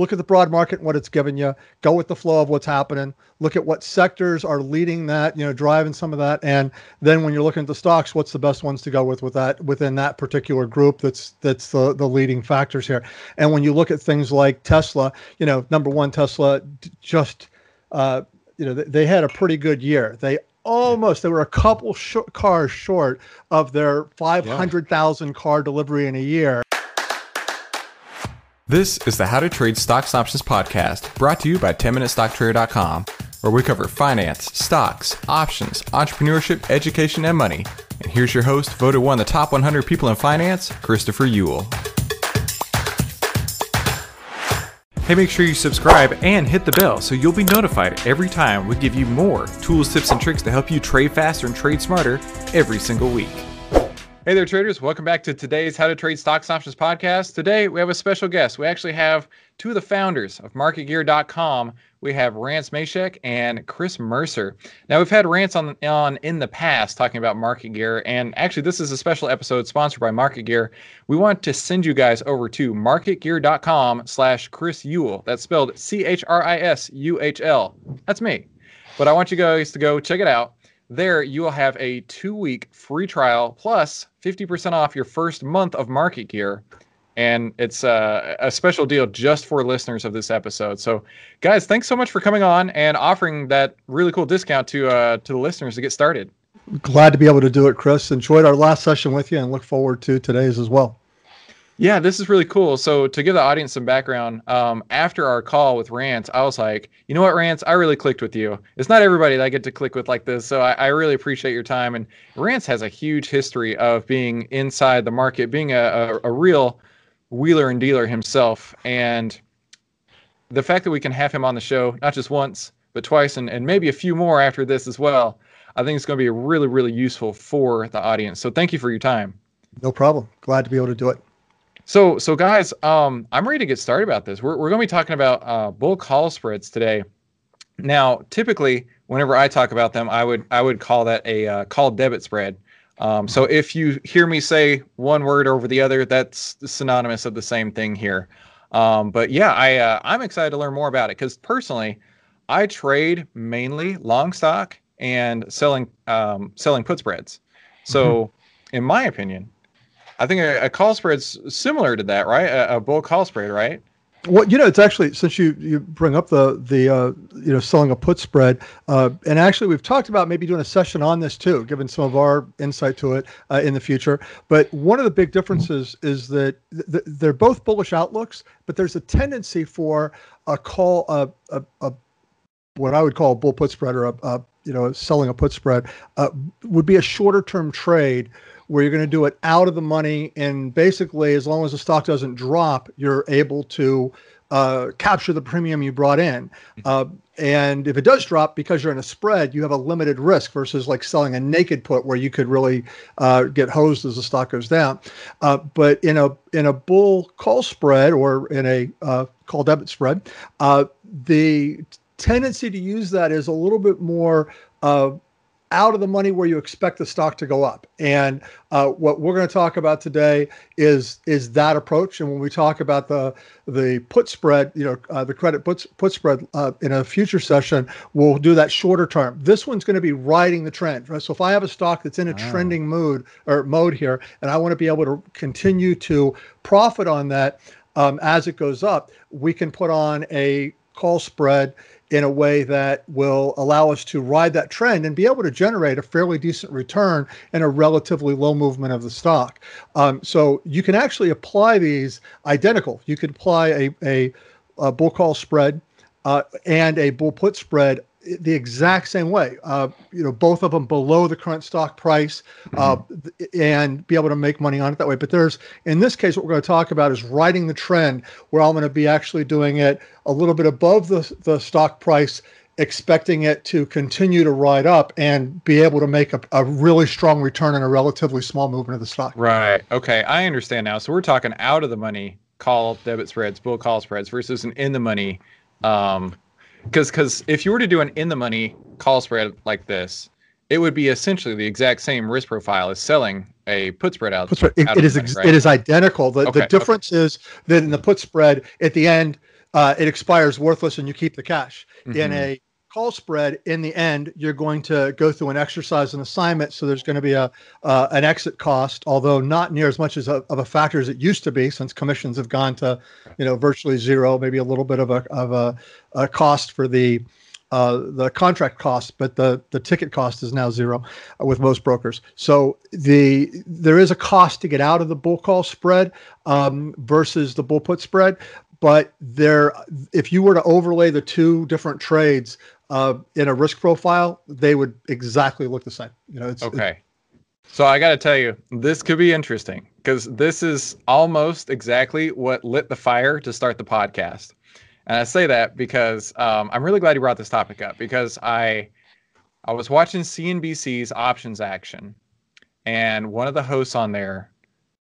Look at the broad market and what it's given you. Go with the flow of what's happening. Look at what sectors are leading that, you know, driving some of that. And then when you're looking at the stocks, what's the best ones to go with with that within that particular group that's that's the, the leading factors here. And when you look at things like Tesla, you know, number one, Tesla just uh, you know, they had a pretty good year. They almost they were a couple sh- cars short of their 500,000 yeah. car delivery in a year. This is the How to Trade Stocks Options podcast, brought to you by 10MinuteStockTrader.com, where we cover finance, stocks, options, entrepreneurship, education, and money. And here's your host, voted one of the top 100 people in finance, Christopher Uhl. Hey, make sure you subscribe and hit the bell so you'll be notified every time we give you more tools, tips, and tricks to help you trade faster and trade smarter every single week. Hey there, traders. Welcome back to today's How to Trade Stocks Options podcast. Today, we have a special guest. We actually have two of the founders of MarketGear.com. We have Rance Mashek and Chris Mercer. Now, we've had Rance on, on in the past talking about Market Gear, and actually, this is a special episode sponsored by Market Gear. We want to send you guys over to MarketGear.com slash Chris Uhl. That's spelled C-H-R-I-S-U-H-L. That's me. But I want you guys to go check it out. There, you will have a two week free trial plus 50% off your first month of Market Gear. And it's uh, a special deal just for listeners of this episode. So, guys, thanks so much for coming on and offering that really cool discount to uh, to the listeners to get started. Glad to be able to do it, Chris. Enjoyed our last session with you and look forward to today's as well. Yeah, this is really cool. So to give the audience some background, um, after our call with Rance, I was like, you know what, Rance, I really clicked with you. It's not everybody that I get to click with like this, so I, I really appreciate your time. And Rance has a huge history of being inside the market, being a, a, a real wheeler and dealer himself. And the fact that we can have him on the show, not just once, but twice, and, and maybe a few more after this as well, I think it's going to be really, really useful for the audience. So thank you for your time. No problem. Glad to be able to do it. So, so guys, um, I'm ready to get started about this. We're, we're going to be talking about uh, bull call spreads today. Now, typically, whenever I talk about them, I would I would call that a uh, call debit spread. Um, so if you hear me say one word over the other, that's synonymous of the same thing here. Um, but yeah, I uh, I'm excited to learn more about it because personally, I trade mainly long stock and selling um, selling put spreads. So, mm-hmm. in my opinion, I think a, a call spread's similar to that, right? A, a, bull call spread, right? Well, you know, it's actually since you you bring up the the uh, you know selling a put spread, uh, and actually we've talked about maybe doing a session on this too, given some of our insight to it uh, in the future. But one of the big differences is that th- they're both bullish outlooks, but there's a tendency for a call a, a, a what I would call a bull put spread or a, a you know selling a put spread uh, would be a shorter term trade where you're going to do it out of the money. And basically, as long as the stock doesn't drop, you're able to uh, capture the premium you brought in. Mm-hmm. Uh, and if it does drop because you're in a spread, you have a limited risk versus like selling a naked put where you could really uh, get hosed as the stock goes down. Uh, but in a in a bull call spread or in a uh, call debit spread, uh, the tendency to use that is a little bit more out of the money where you expect the stock to go up. And uh, what we're going to talk about today is is that approach. And when we talk about the the put spread, you know, uh, the credit put put spread uh, in a future session, we'll do that shorter term. This one's going to be riding the trend. Right? So if I have a stock that's in a oh. trending mood or mode here, and I want to be able to continue to profit on that um, as it goes up, we can put on a call spread in a way that will allow us to ride that trend and be able to generate a fairly decent return in a relatively low movement of the stock. Um, so you can actually apply these identical. You could apply a, a, a bull call spread uh, and a bull put spread the exact same way. Uh, you know, both of them below the current stock price, uh, mm-hmm. and be able to make money on it that way. But there's, in this case, what we're going to talk about is riding the trend, where I'm going to be actually doing it a little bit above the the stock price expecting it to continue to ride up and be able to make a, a really strong return in a relatively small movement of the stock. Right. Okay. I understand now. So we're talking out of the money call debit spreads, bull call spreads versus an in the money. Um, because because if you were to do an in the money call spread like this, it would be essentially the exact same risk profile as selling a put spread out. Put spread. It, it is money, ex- right? it is identical. The Okay, the difference is that in the put spread at the end, uh, it expires worthless and you keep the cash. In Mhm. a call spread, in the end, you're going to go through an exercise and assignment. So there's going to be a uh, an exit cost, although not near as much as a, of a factor as it used to be, since commissions have gone to, you know, virtually zero. Maybe a little bit of a of a, a cost for the uh, the contract cost, but the the ticket cost is now zero uh, with most brokers. So the there is a cost to get out of the bull call spread um, versus the bull put spread, but there if you were to overlay the two different trades uh, in a risk profile, they would exactly look the same. You know, it's Okay. So I got to tell you, this could be interesting because this is almost exactly what lit the fire to start the podcast. And I say that because um, I'm really glad you brought this topic up because I I was watching CNBC's options action, and one of the hosts on there,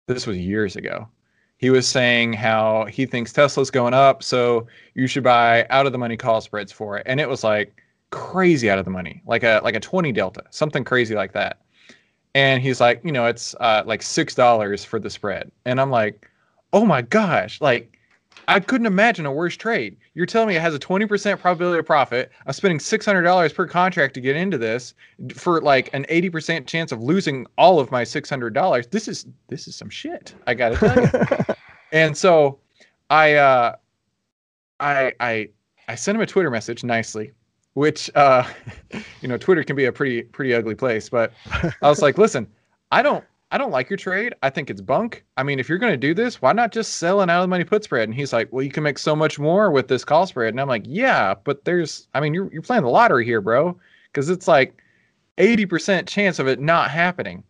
this was years ago, he was saying how he thinks Tesla's going up, so you should buy out of the money call spreads for it, and it was like crazy out of the money, like a like a 20 delta, something crazy like that. And he's like, you know, it's uh, like six dollars for the spread, and I'm like, oh my gosh, like I couldn't imagine a worse trade. You're telling me it has a 20% probability of profit. I'm spending $600 per contract to get into this for like an 80% chance of losing all of my $600. This is this is some shit. I got to tell you. and so I uh I I I sent him a Twitter message nicely, which uh you know, Twitter can be a pretty pretty ugly place, but I was like, "Listen, I don't I don't like your trade. I think it's bunk. I mean, if you're going to do this, why not just sell an out of the money put spread? And he's like, well, you can make so much more with this call spread. And I'm like, yeah, but there's, I mean, you're, you're playing the lottery here, bro. Cause it's like 80% chance of it not happening.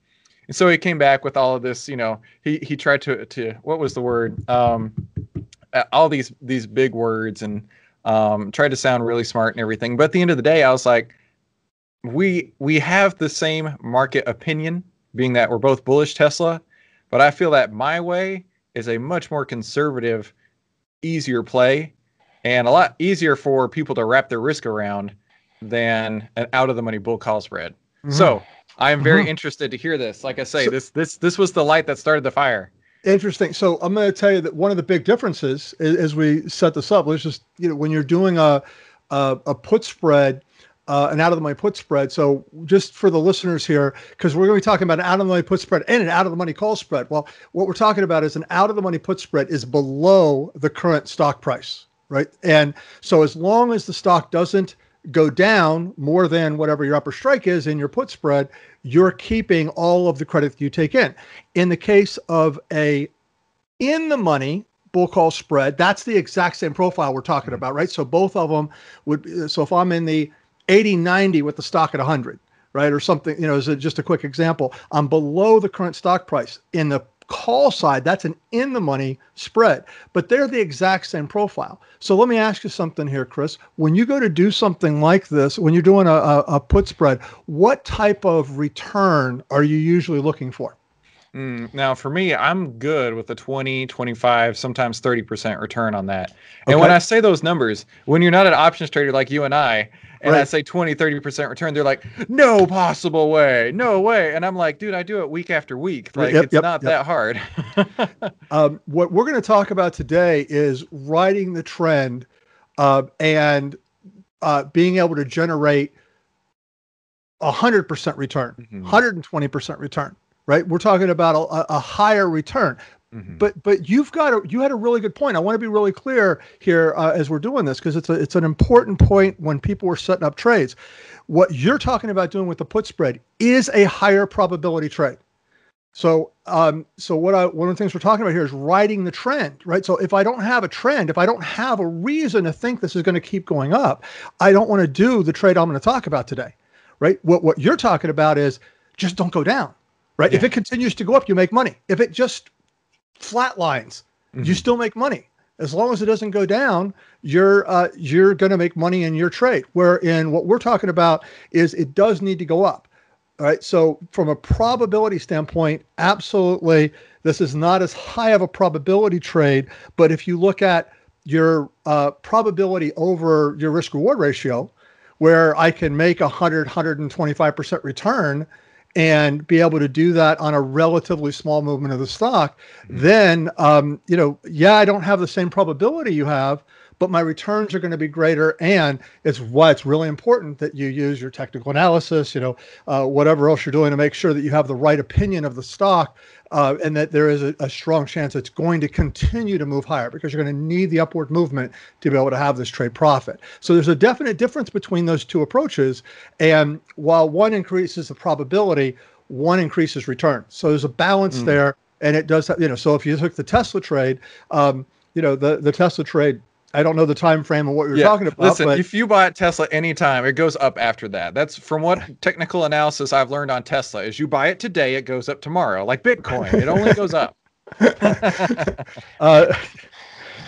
And so he came back with all of this, you know, he, he tried to, to, what was the word? Um, all these, these big words and, um, tried to sound really smart and everything. But at the end of the day, I was like, we, we have the same market opinion being that we're both bullish Tesla, but I feel that my way is a much more conservative, easier play and a lot easier for people to wrap their risk around than an out of the money bull call spread. Mhm. So I am very Mhm. interested to hear this. Like I say, So- this this this was the light that started the fire. Interesting. So I'm going to tell you that one of the big differences is, as we set this up, let's just you know when you're doing a a, a put spread, uh, an out of the money put spread. So just for the listeners here, because we're going to be talking about an out of the money put spread and an out of the money call spread. Well, what we're talking about is an out of the money put spread is below the current stock price, right? And so as long as the stock doesn't go down more than whatever your upper strike is in your put spread, you're keeping all of the credit that you take in. In the case of a in the money bull call spread, that's the exact same profile we're talking about, right? So both of them would be, so if I'm in the 80 90 with the stock at 100, right? Or something, you know, as a, just a quick example, I'm below the current stock price. In the call side, that's an in the money spread, but they're the exact same profile. So let me ask you something here, Chris. When you go to do something like this, when you're doing a, a, put spread, what type of return are you usually looking for? Mm, now, for me, I'm good with a 20, 25, sometimes 30% return on that. And when I say those numbers, when you're not an options trader like you and I, and I say 20, 30% return, they're like, no possible way, no way. And I'm like, dude, I do it week after week. Like, yep, it's yep, not yep. that hard. Um, what we're going to talk about today is riding the trend uh, and uh, being able to generate a hundred percent return, Mhm. hundred and twenty percent return. Right? We're talking about a, a higher return. Mhm. But but you've got a, you had a really good point. I want to be really clear here uh, as we're doing this because it's a it's an important point when people are setting up trades. What you're talking about doing with the put spread is a higher probability trade. So um so what I one of the things we're talking about here is riding the trend, right? So if I don't have a trend, if I don't have a reason to think this is going to keep going up, I don't want to do the trade I'm going to talk about today, right? What what you're talking about is just don't go down, right? If it continues to go up, you make money. If it just flat lines, you Mhm. still make money. as long as it doesn't go down, you're uh, you're going to make money in your trade. Wherein what we're talking about is it does need to go up. All right. So from a probability standpoint, absolutely, this is not as high of a probability trade. But if you look at your uh, probability over your risk reward ratio, where I can make a 100, 125% return and be able to do that on a relatively small movement of the stock, then, um, you know, yeah, I don't have the same probability you have, but my returns are going to be greater. And it's why it's really important that you use your technical analysis, you know, uh, whatever else you're doing to make sure that you have the right opinion of the stock uh, and that there is a, a, strong chance it's going to continue to move higher because you're going to need the upward movement to be able to have this trade profit. So there's a definite difference between those two approaches. And while one increases the probability, one increases return. So there's a balance mm. there. And it does, you know, so if you took the Tesla trade, um, you know, the, the Tesla trade I don't know the time frame of what you're yeah. talking about. Listen, but... if you buy Tesla anytime, it goes up after that. That's from what technical analysis I've learned on Tesla is you buy it today, it goes up tomorrow. Like Bitcoin, it only goes up. uh,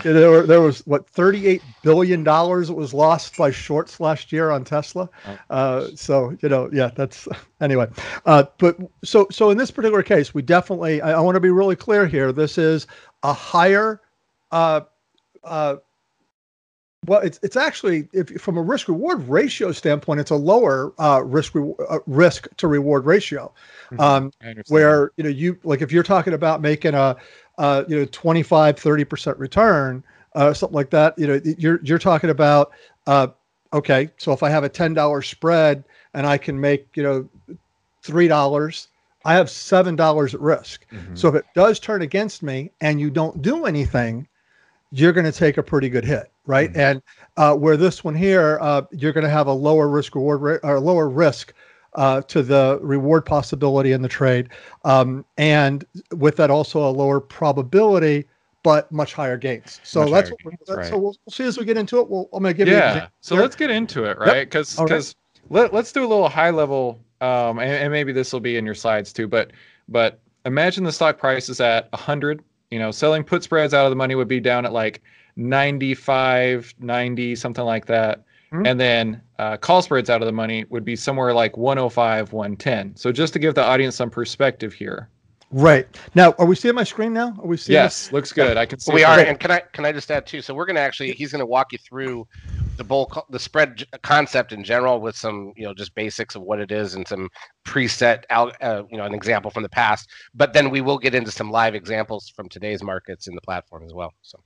there, were, there was what 38 billion dollars was lost by shorts last year on Tesla. Oh. Uh, so you know, yeah, that's anyway. Uh, but so so in this particular case, we definitely I, I want to be really clear here. This is a higher uh, uh, well, it's it's actually if from a risk reward ratio standpoint, it's a lower uh, risk re- uh, risk to reward ratio. Mm-hmm. Um, where you know you like if you're talking about making a uh, you know 25 30 percent return, uh, something like that. You know you're you're talking about uh, okay, so if I have a ten dollar spread and I can make you know three dollars, I have seven dollars at risk. Mm-hmm. So if it does turn against me and you don't do anything, you're going to take a pretty good hit right? Mm-hmm. And uh, where this one here, uh, you're going to have a lower risk reward or lower risk uh, to the reward possibility in the trade, um, and with that also a lower probability, but much higher gains. So much that's, what that's right. so we'll, we'll, see as we get into it. We'll, I'm going to give yeah. you. Yeah. So let's get into it, right? Because yep. because let, let's do a little high level, um, and, and maybe this will be in your slides too. But but imagine the stock price is at 100. You know, selling put spreads out of the money would be down at like 95, 90, something like that. Mm-hmm. And then uh, call spreads out of the money would be somewhere like 105, 110. So just to give the audience some perspective here. Right now, are we seeing my screen now? Are we seeing? Yes, this? looks good. I can see. We are, and can I can I just add too? So we're going to actually, he's going to walk you through the bull, the spread concept in general with some, you know, just basics of what it is and some preset, uh, you know, an example from the past. But then we will get into some live examples from today's markets in the platform as well. So.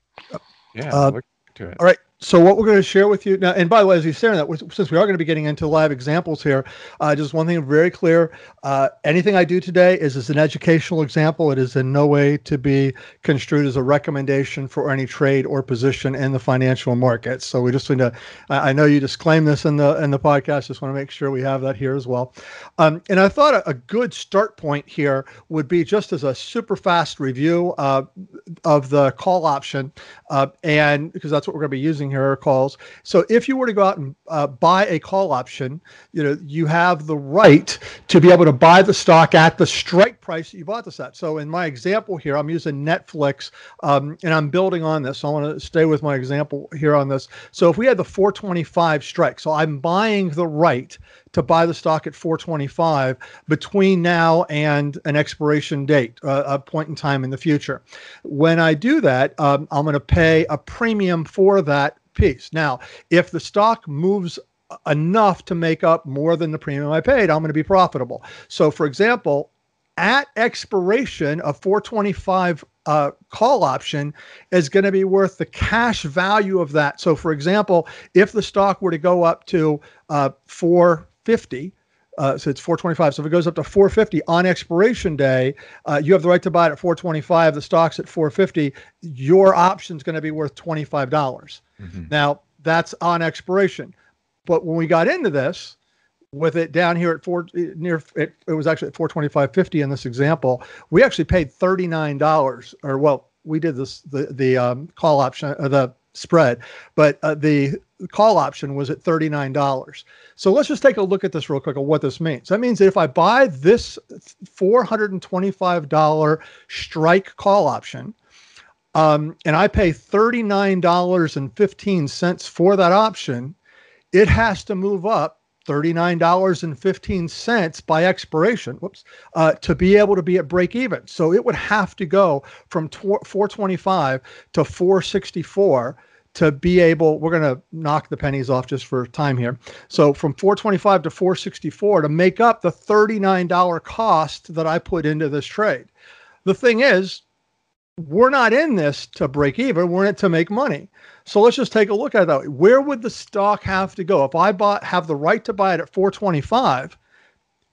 Yeah. Uh, to it. All right. So what we're going to share with you now, and by the way, as you're sharing that, since we are going to be getting into live examples here, uh, just one thing very clear: uh, anything I do today is as an educational example. It is in no way to be construed as a recommendation for any trade or position in the financial markets. So we just need to. I know you disclaim this in the in the podcast. Just want to make sure we have that here as well. Um, and I thought a, a, good start point here would be just as a super fast review uh, of the call option, uh, and because that's what we're going to be using here are calls. So if you were to go out and uh, buy a call option, you know you have the right to be able to buy the stock at the strike price that you bought this at. So in my example here, I'm using Netflix, um, and I'm building on this. So I want to stay with my example here on this. So if we had the 425 strike, so I'm buying the right to buy the stock at 425 between now and an expiration date, uh, a point in time in the future. When I do that, um, I'm going to pay a premium for that piece. Now, if the stock moves enough to make up more than the premium I paid, I'm going to be profitable. So, for example, at expiration, a 425 uh, call option is going to be worth the cash value of that. So, for example, if the stock were to go up to uh, 450, uh, so it's 425. So if it goes up to 450 on expiration day, uh, you have the right to buy it at 425. The stock's at 450. Your option's going to be worth 25. dollars mm-hmm. Now that's on expiration. But when we got into this, with it down here at four near it, it was actually at 425.50 in this example. We actually paid $39 or well, we did this the the um, call option uh, the spread, but uh, the call option was at $39. So let's just take a look at this real quick of what this means. That means that if I buy this $425 strike call option, um, and I pay $39.15 for that option, it has to move up $39.15 by expiration whoops uh, to be able to be at break even so it would have to go from 425 to 464 to be able we're going to knock the pennies off just for time here. So from 425 to 464 to make up the $39 cost that i put into this trade. The thing is we're not in this to break even we're in it to make money. So let's just take a look at that. Where would the stock have to go? If i bought have the right to buy it at 425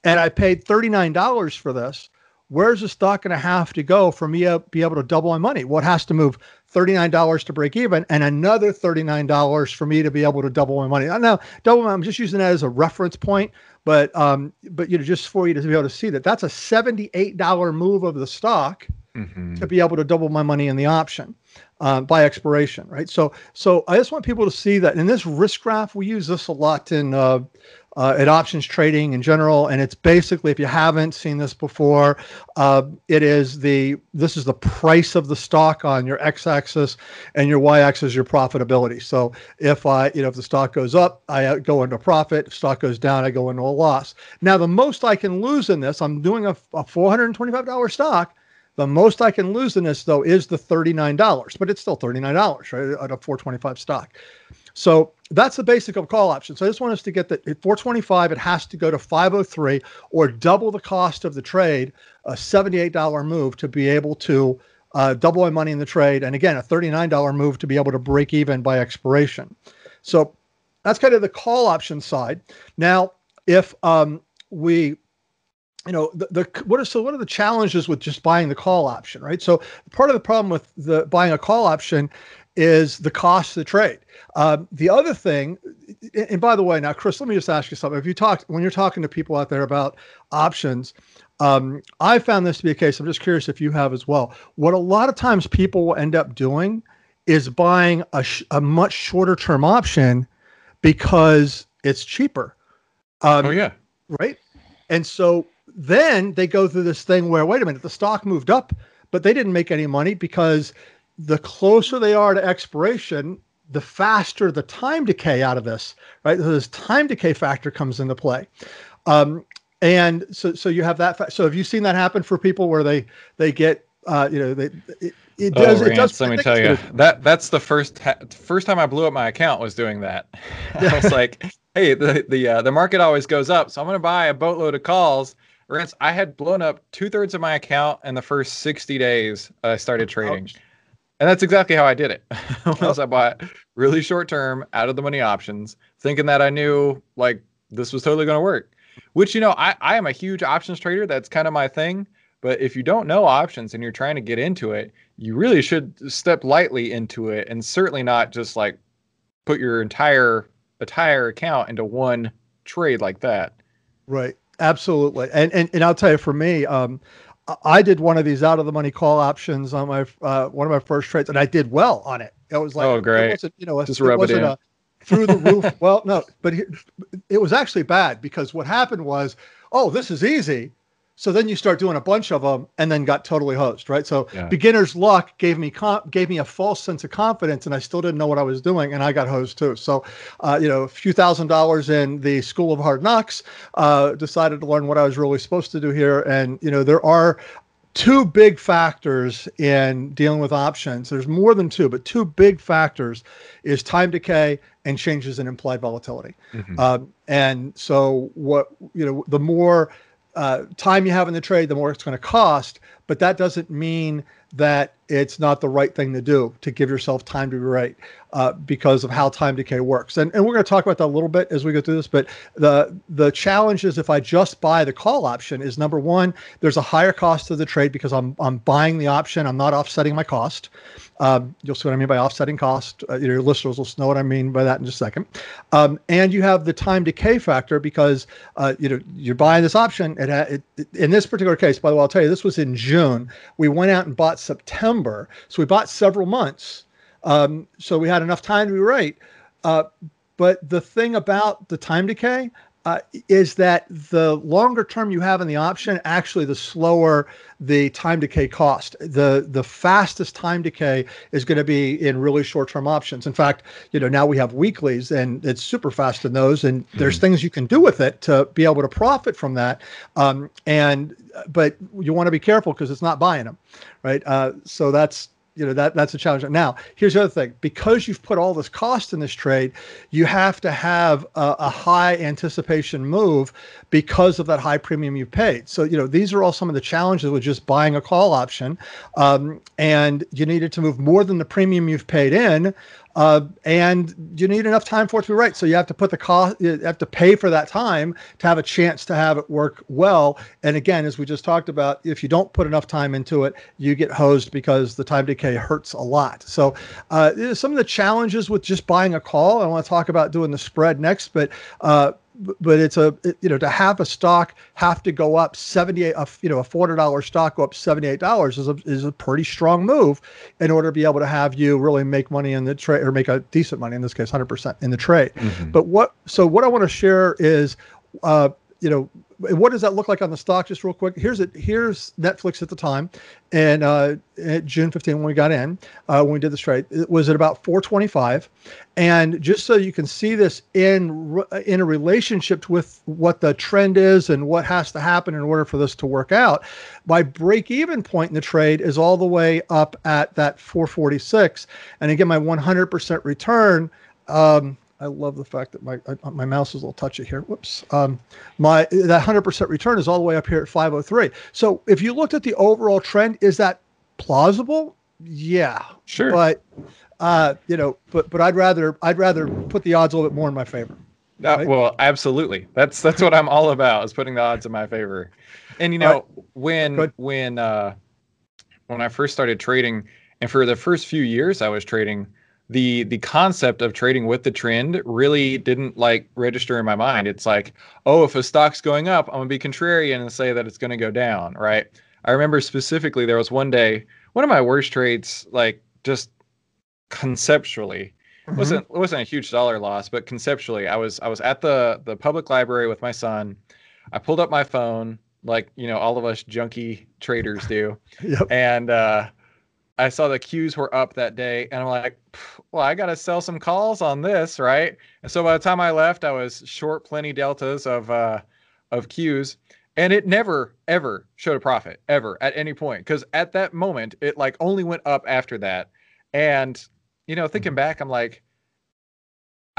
and i paid $39 for this where's the stock going to have to go for me to be able to double my money? What has to move $39 to break even and another $39 for me to be able to double my money. Now, double I'm just using that as a reference point, but um, but you know, just for you to be able to see that that's a $78 move of the stock mm-hmm. to be able to double my money in the option uh, by expiration, right? So so I just want people to see that in this risk graph, we use this a lot in uh, uh, at options trading in general. And it's basically, if you haven't seen this before, uh, it is the this is the price of the stock on your x-axis, and your y-axis your profitability. So if I, you know, if the stock goes up, I uh, go into profit. If stock goes down, I go into a loss. Now, the most I can lose in this, I'm doing a, a $425 stock. The most I can lose in this, though, is the $39, but it's still $39, right, at a 425 stock. So that's the basic of call option. So I just want us to get that at 425, it has to go to 503 or double the cost of the trade, a $78 move to be able to uh, double my money in the trade. And again, a $39 move to be able to break even by expiration. So that's kind of the call option side. Now, if um, we you know the, the what are so what are the challenges with just buying the call option right so part of the problem with the buying a call option is the cost of the trade. Um, the other thing, and by the way, now Chris, let me just ask you something. If you talk when you're talking to people out there about options, um, I found this to be a case. I'm just curious if you have as well. What a lot of times people will end up doing is buying a, sh- a much shorter term option because it's cheaper. Um, oh yeah, right. And so then they go through this thing where wait a minute, the stock moved up, but they didn't make any money because the closer they are to expiration, the faster the time decay out of this, right? So this time decay factor comes into play. Um, and so, so you have that. Fa- so have you seen that happen for people where they, they get, uh, you know, they, it, it oh, does, Rance, it does. Let me tell you that that's the first, ha- first time I blew up my account was doing that. I was like, Hey, the, the, uh, the market always goes up. So I'm going to buy a boatload of calls. Rance, I had blown up two thirds of my account in the first 60 days I started trading. Ouch and that's exactly how I did it. was I bought really short term, out of the money options, thinking that I knew like this was totally going to work. Which you know, I I am a huge options trader. That's kind of my thing. But if you don't know options and you're trying to get into it, you really should step lightly into it, and certainly not just like put your entire entire account into one trade like that. Right. Absolutely. And and and I'll tell you, for me, um, I did one of these out of the money call options on my uh, one of my first trades, and I did well on it. It was like, oh great, it wasn't, you know, just it rub wasn't it in. A, through the roof. well, no, but it was actually bad because what happened was, oh, this is easy. So then you start doing a bunch of them, and then got totally hosed, right? So yeah. beginner's luck gave me gave me a false sense of confidence, and I still didn't know what I was doing, and I got hosed too. So, uh, you know, a few thousand dollars in the School of Hard Knocks, uh, decided to learn what I was really supposed to do here, and you know, there are two big factors in dealing with options. There's more than two, but two big factors is time decay and changes in implied volatility. Mm-hmm. Um, and so, what you know, the more uh, time you have in the trade, the more it's going to cost. But that doesn't mean that it's not the right thing to do to give yourself time to be right uh, because of how time decay works. And, and we're going to talk about that a little bit as we go through this. But the the challenge is if I just buy the call option is number one, there's a higher cost of the trade because I'm I'm buying the option. I'm not offsetting my cost. Um, you'll see what I mean by offsetting cost. Uh, your listeners will know what I mean by that in just a second. Um, and you have the time decay factor because uh, you know you're buying this option. It, it, it, in this particular case, by the way, I'll tell you this was in June. We went out and bought September, so we bought several months. Um, so we had enough time to be right. Uh, but the thing about the time decay, uh, is that the longer term you have in the option, actually, the slower the time decay cost. The the fastest time decay is going to be in really short term options. In fact, you know now we have weeklies, and it's super fast in those, and mm-hmm. there's things you can do with it to be able to profit from that. Um, and but you want to be careful because it's not buying them, right? Uh, so that's you know that that's a challenge. Now, here's the other thing: because you've put all this cost in this trade, you have to have a, a, high anticipation move because of that high premium you paid. So you know these are all some of the challenges with just buying a call option, um, and you needed to move more than the premium you've paid in. Uh, and you need enough time for it to be right. So you have to put the cost, you have to pay for that time to have a chance to have it work well. And again, as we just talked about, if you don't put enough time into it, you get hosed because the time decay hurts a lot. So uh, some of the challenges with just buying a call, I want to talk about doing the spread next, but uh, but it's a you know to have a stock have to go up 78 a, you know a $400 stock go up $78 is a, is a pretty strong move in order to be able to have you really make money in the trade or make a decent money in this case 100% in the trade mm-hmm. but what so what i want to share is uh, you know what does that look like on the stock? Just real quick. Here's it. Here's Netflix at the time, and uh, at June 15 when we got in, uh, when we did this trade, it was at about 425. And just so you can see this in in a relationship with what the trend is and what has to happen in order for this to work out, my break even point in the trade is all the way up at that 446. And again, my 100% return. Um, I love the fact that my I, my mouse is a little touchy here. Whoops. Um, my that 100% return is all the way up here at 503. So if you looked at the overall trend, is that plausible? Yeah. Sure. But uh, you know, but but I'd rather I'd rather put the odds a little bit more in my favor. Uh, right? Well, absolutely. That's that's what I'm all about is putting the odds in my favor. And you know, right. when when uh, when I first started trading, and for the first few years I was trading the the concept of trading with the trend really didn't like register in my mind. It's like, oh, if a stock's going up, I'm gonna be contrarian and say that it's gonna go down, right? I remember specifically there was one day, one of my worst trades, like just conceptually, mm-hmm. wasn't it wasn't a huge dollar loss, but conceptually, I was I was at the the public library with my son. I pulled up my phone, like you know all of us junky traders do, yep. and uh, I saw the Qs were up that day, and I'm like, well, I got to sell some calls on this, right? And so by the time I left, I was short plenty deltas of uh, of Qs, and it never ever showed a profit ever at any point because at that moment it like only went up after that, and you know, thinking mm-hmm. back, I'm like,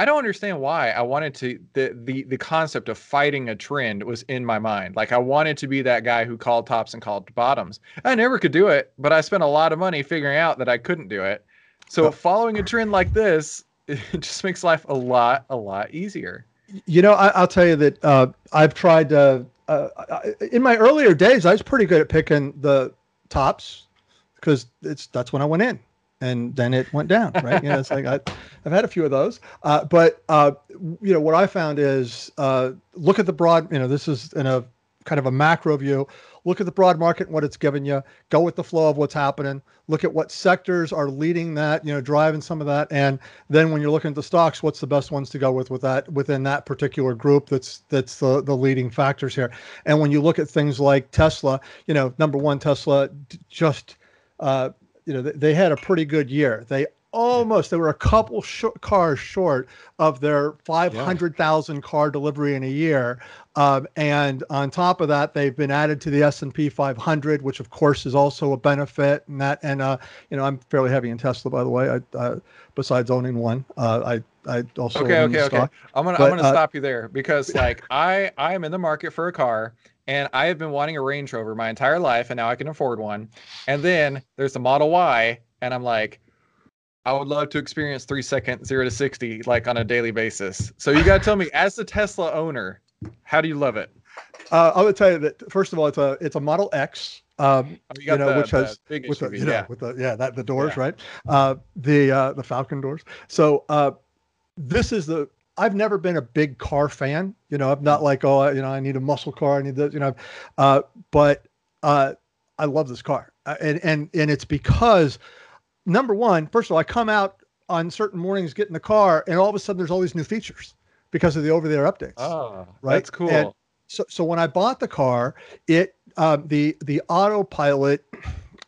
I don't understand why I wanted to the the the concept of fighting a trend was in my mind. Like I wanted to be that guy who called tops and called bottoms. I never could do it, but I spent a lot of money figuring out that I couldn't do it. So following a trend like this, it just makes life a lot a lot easier. You know, I, will tell you that uh, I've tried to. Uh, in my earlier days, I was pretty good at picking the tops because it's that's when I went in and then it went down, right? you know, it's like I, have had a few of those. Uh, but uh, you know, what I found is uh, look at the broad. You know, this is in a kind of a macro view. Look at the broad market and what it's given you. Go with the flow of what's happening. Look at what sectors are leading that. You know, driving some of that. And then when you're looking at the stocks, what's the best ones to go with with that within that particular group? That's that's the the leading factors here. And when you look at things like Tesla, you know, number one, Tesla just uh, you know, they had a pretty good year. They almost they were a couple sh- cars short of their 500,000 yeah. car delivery in a year. Um, and on top of that, they've been added to the S&P 500, which of course is also a benefit. And that, and uh, you know, I'm fairly heavy in Tesla, by the way. I, uh, besides owning one, uh, I, I also okay, okay, okay. I'm gonna, but, I'm gonna uh, stop you there because like I, I am in the market for a car and I have been wanting a Range Rover my entire life, and now I can afford one. And then there's the Model Y, and I'm like, I would love to experience three second zero to sixty like on a daily basis. So you got to tell me, as a Tesla owner, how do you love it? Uh, I would tell you that first of all, it's a it's a Model X. Um, oh, you, you know, the, which has with the, you know, yeah. with the yeah that the doors yeah. right, uh, the uh, the Falcon doors. So uh, this is the I've never been a big car fan. You know, I'm not like, oh, you know, I need a muscle car. I need this, you know, uh, but uh, I love this car. Uh, and, and, and it's because number one, first of all, I come out on certain mornings, get in the car and all of a sudden there's all these new features because of the over-the-air updates. Oh, right? that's cool. And so, so when I bought the car, it um, the the autopilot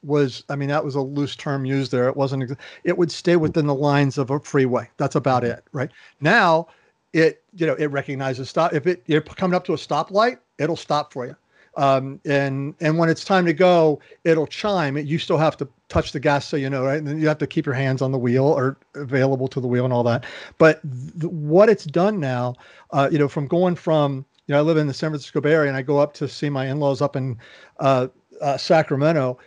was I mean that was a loose term used there. It wasn't. It would stay within the lines of a freeway. That's about it, right? Now, it you know it recognizes stop. If it you're coming up to a stoplight, it'll stop for you. Um, and and when it's time to go, it'll chime. You still have to touch the gas, so you know, right? And you have to keep your hands on the wheel or available to the wheel and all that. But th- what it's done now, uh, you know, from going from you know, I live in the San Francisco Bay Area, and I go up to see my in-laws up in uh, uh, Sacramento.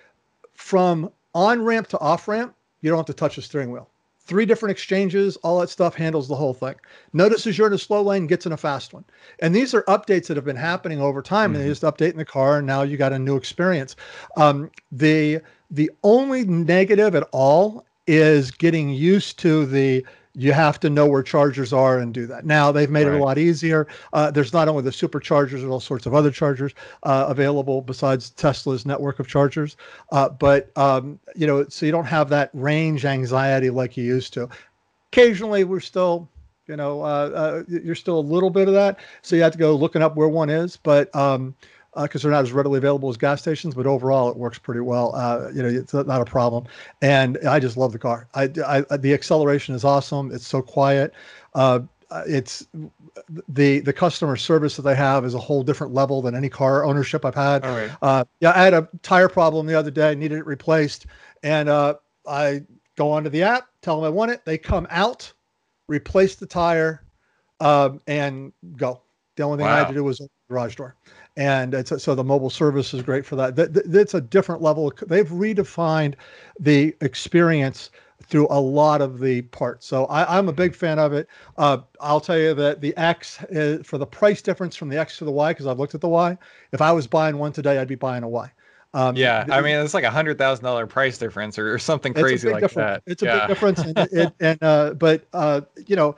From on ramp to off ramp, you don't have to touch the steering wheel. Three different exchanges, all that stuff handles the whole thing. Notices you're in a slow lane, gets in a fast one. And these are updates that have been happening over time, and they just update in the car, and now you got a new experience. Um, the the only negative at all is getting used to the you have to know where chargers are and do that. Now they've made it a lot easier. Uh, there's not only the superchargers, there's all sorts of other chargers uh, available besides Tesla's network of chargers. Uh, but um, you know, so you don't have that range anxiety like you used to. Occasionally, we're still, you know, uh, uh, you're still a little bit of that. So you have to go looking up where one is, but. Um, because they're not as readily available as gas stations, but overall it works pretty well. Uh, you know, it's not a problem, and I just love the car. I, I the acceleration is awesome. It's so quiet. Uh, it's the the customer service that they have is a whole different level than any car ownership I've had. Right. Uh, yeah, I had a tire problem the other day, needed it replaced, and uh, I go onto the app, tell them I want it. They come out, replace the tire, um, and go. The only thing I had to do was open the garage door, and it's, so the mobile service is great for that. That- that- That's a different level. They've redefined the experience through a lot of the parts. So I, I'm a big fan of it. Uh, I'll tell you that the X is, for the price difference from the X to the Y, because I've looked at the Y. If I was buying one today, I'd be buying a Y. Um, Yeah, I mean it's like a hundred thousand dollar price difference or, or something crazy like difference. that. It's a yeah. big difference, and, it, and uh, but uh, you know,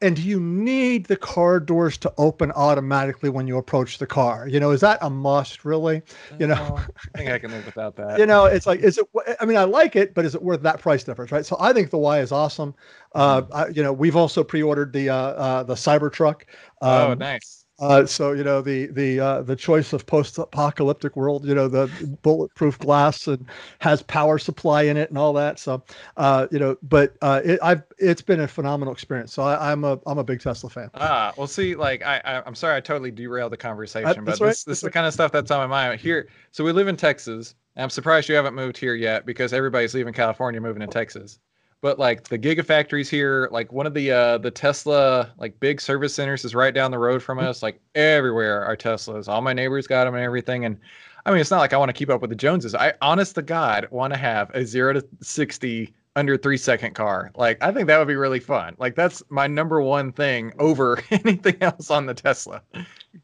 and do you need the car doors to open automatically when you approach the car? You know, is that a must? Really? You know, No, I think I can live without that. you know, it's like, is it? I mean, I like it, but is it worth that price difference? Right. So I think the Y is awesome. Uh, Mm-hmm. I, you know, we've also pre-ordered the uh, uh, the Cybertruck. oh, Um, nice. Uh, so you know the the uh, the choice of post-apocalyptic world, you know the bulletproof glass and has power supply in it and all that. So uh, you know, but uh, it, I've it's been a phenomenal experience. So I, I'm a I'm a big Tesla fan. Ah, well, see, like I, I I'm sorry I totally derailed the conversation, but that's this this is the kind of stuff that's on my mind here. So we live in Texas. I'm surprised you haven't moved here yet because everybody's leaving California, moving to Texas. But like the gigafactories here, like one of the uh the Tesla like big service centers is right down the road from us. Like everywhere are Teslas. All my neighbors got them and everything. And I mean, it's not like I want to keep up with the Joneses. I honest to God want to have a zero to sixty under three second car. Like I think that would be really fun. Like that's my number one thing over anything else on the Tesla.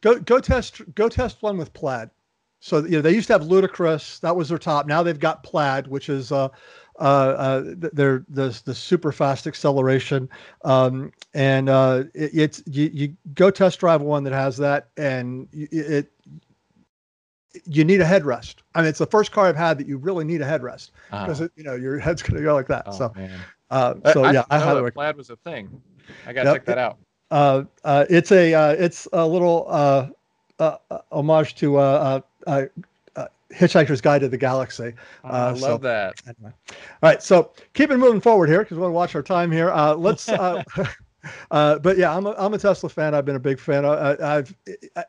Go go test go test one with Plaid. So you know they used to have Ludicrous, that was their top. Now they've got Plaid, which is uh, uh, uh, the the super fast acceleration, um, and uh, it, it's you you go test drive one that has that, and y- it you need a headrest. I mean, it's the first car I've had that you really need a headrest because Uh, you know your head's going to go like that. oh, so uh, so I yeah, I know highly that recommend. Plaid was a thing. I gotta Yep, check that out. uh, uh, it's a uh, it's a little uh, homage to uh, uh, uh, uh, Hitchhiker's Guide to the Galaxy. Oh, I love so- that. Anyway. All right, so keeping moving forward here because we want to watch our time here. Uh, let's. Uh, uh, but yeah, I'm a, I'm a Tesla fan. I've been a big fan. I, I've I,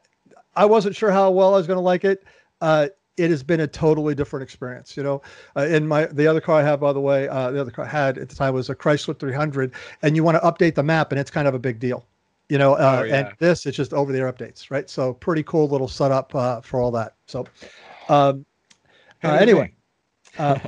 I wasn't sure how well I was going to like it. Uh, it has been a totally different experience, you know. Uh, in my the other car I have, by the way, uh, the other car I had at the time was a Chrysler 300, and you want to update the map, and it's kind of a big deal, you know. Uh, Oh, yeah. And this, it's just over the air updates, right? So pretty cool little setup uh, for all that. So, um, uh, Hey, anyway, uh,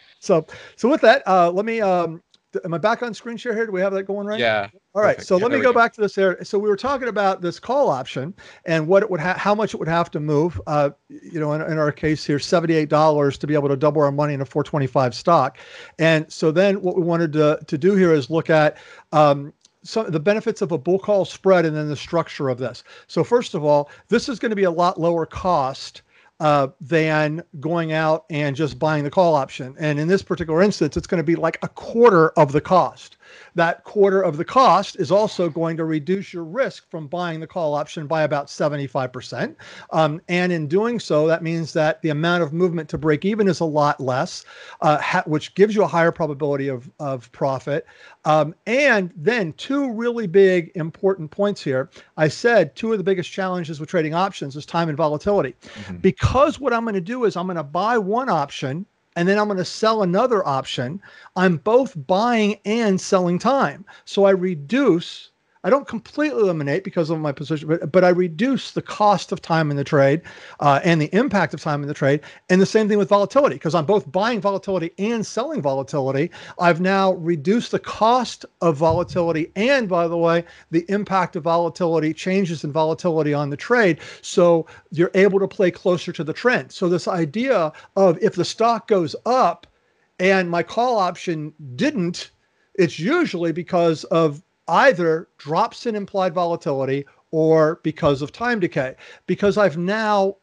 so so with that, uh, let me. Um, am I back on screen share here? Do we have that going right? Yeah. All right. Perfect. So Yeah, let me go go. back to this area. So we were talking about this call option and what it would ha- how much it would have to move. Uh, you know, in, in our case here, seventy-eight dollars to be able to double our money in a four twenty-five stock. And so then what we wanted to to do here is look at. Um, some the benefits of a bull call spread and then the structure of this. So first of all, this is going to be a lot lower cost uh, than going out and just buying the call option. And in this particular instance, it's going to be like a quarter of the cost. That quarter of the cost is also going to reduce your risk from buying the call option by about 75%. Um, and in doing so, that means that the amount of movement to break even is a lot less, uh, ha- which gives you a higher probability of, of profit. Um, and then, two really big important points here. I said two of the biggest challenges with trading options is time and volatility. Mm-hmm. Because what I'm going to do is I'm going to buy one option and then I'm going to sell another option. I'm both buying and selling time. So I reduce I don't completely eliminate because of my position, but, but I reduce the cost of time in the trade uh, and the impact of time in the trade. And the same thing with volatility, because I'm both buying volatility and selling volatility. I've now reduced the cost of volatility and, by the way, the impact of volatility, changes in volatility on the trade. So you're able to play closer to the trend. So this idea of if the stock goes up and my call option didn't, it's usually because of either drops in implied volatility or because of time decay. Because I've now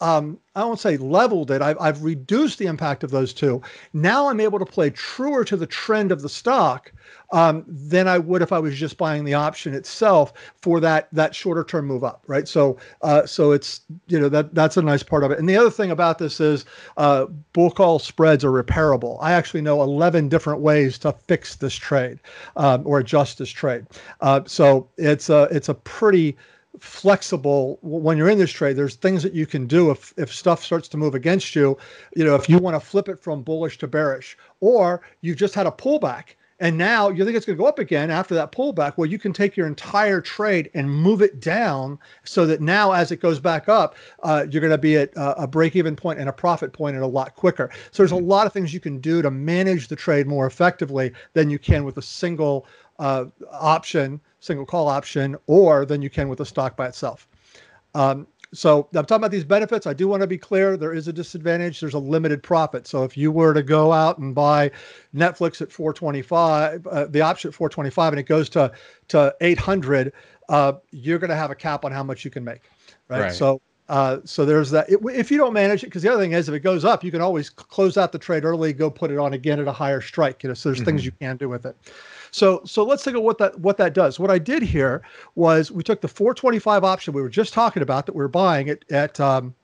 um, I won't say leveled it. I've, I've reduced the impact of those two. Now I'm able to play truer to the trend of the stock um, than I would if I was just buying the option itself for that that shorter term move up, right? So uh, so it's you know that that's a nice part of it. And the other thing about this is uh, bull call spreads are repairable. I actually know 11 different ways to fix this trade um, or adjust this trade. Uh, so it's a it's a pretty flexible when you're in this trade there's things that you can do if if stuff starts to move against you you know if you want to flip it from bullish to bearish or you've just had a pullback and now you think it's going to go up again after that pullback. Well, you can take your entire trade and move it down so that now, as it goes back up, uh, you're going to be at uh, a break even point and a profit point and a lot quicker. So there's a lot of things you can do to manage the trade more effectively than you can with a single uh, option, single call option, or than you can with a stock by itself. Um, so I'm talking about these benefits. I do want to be clear. There is a disadvantage. There's a limited profit. So if you were to go out and buy Netflix at 425, uh, the option at 425, and it goes to to 800, uh, you're going to have a cap on how much you can make. Right. right. So uh, so there's that. It, if you don't manage it, because the other thing is, if it goes up, you can always close out the trade early, go put it on again at a higher strike. You know, so there's mm-hmm. things you can do with it. So so let's take a what that what that does. What I did here was we took the 425 option we were just talking about that we are buying it at um,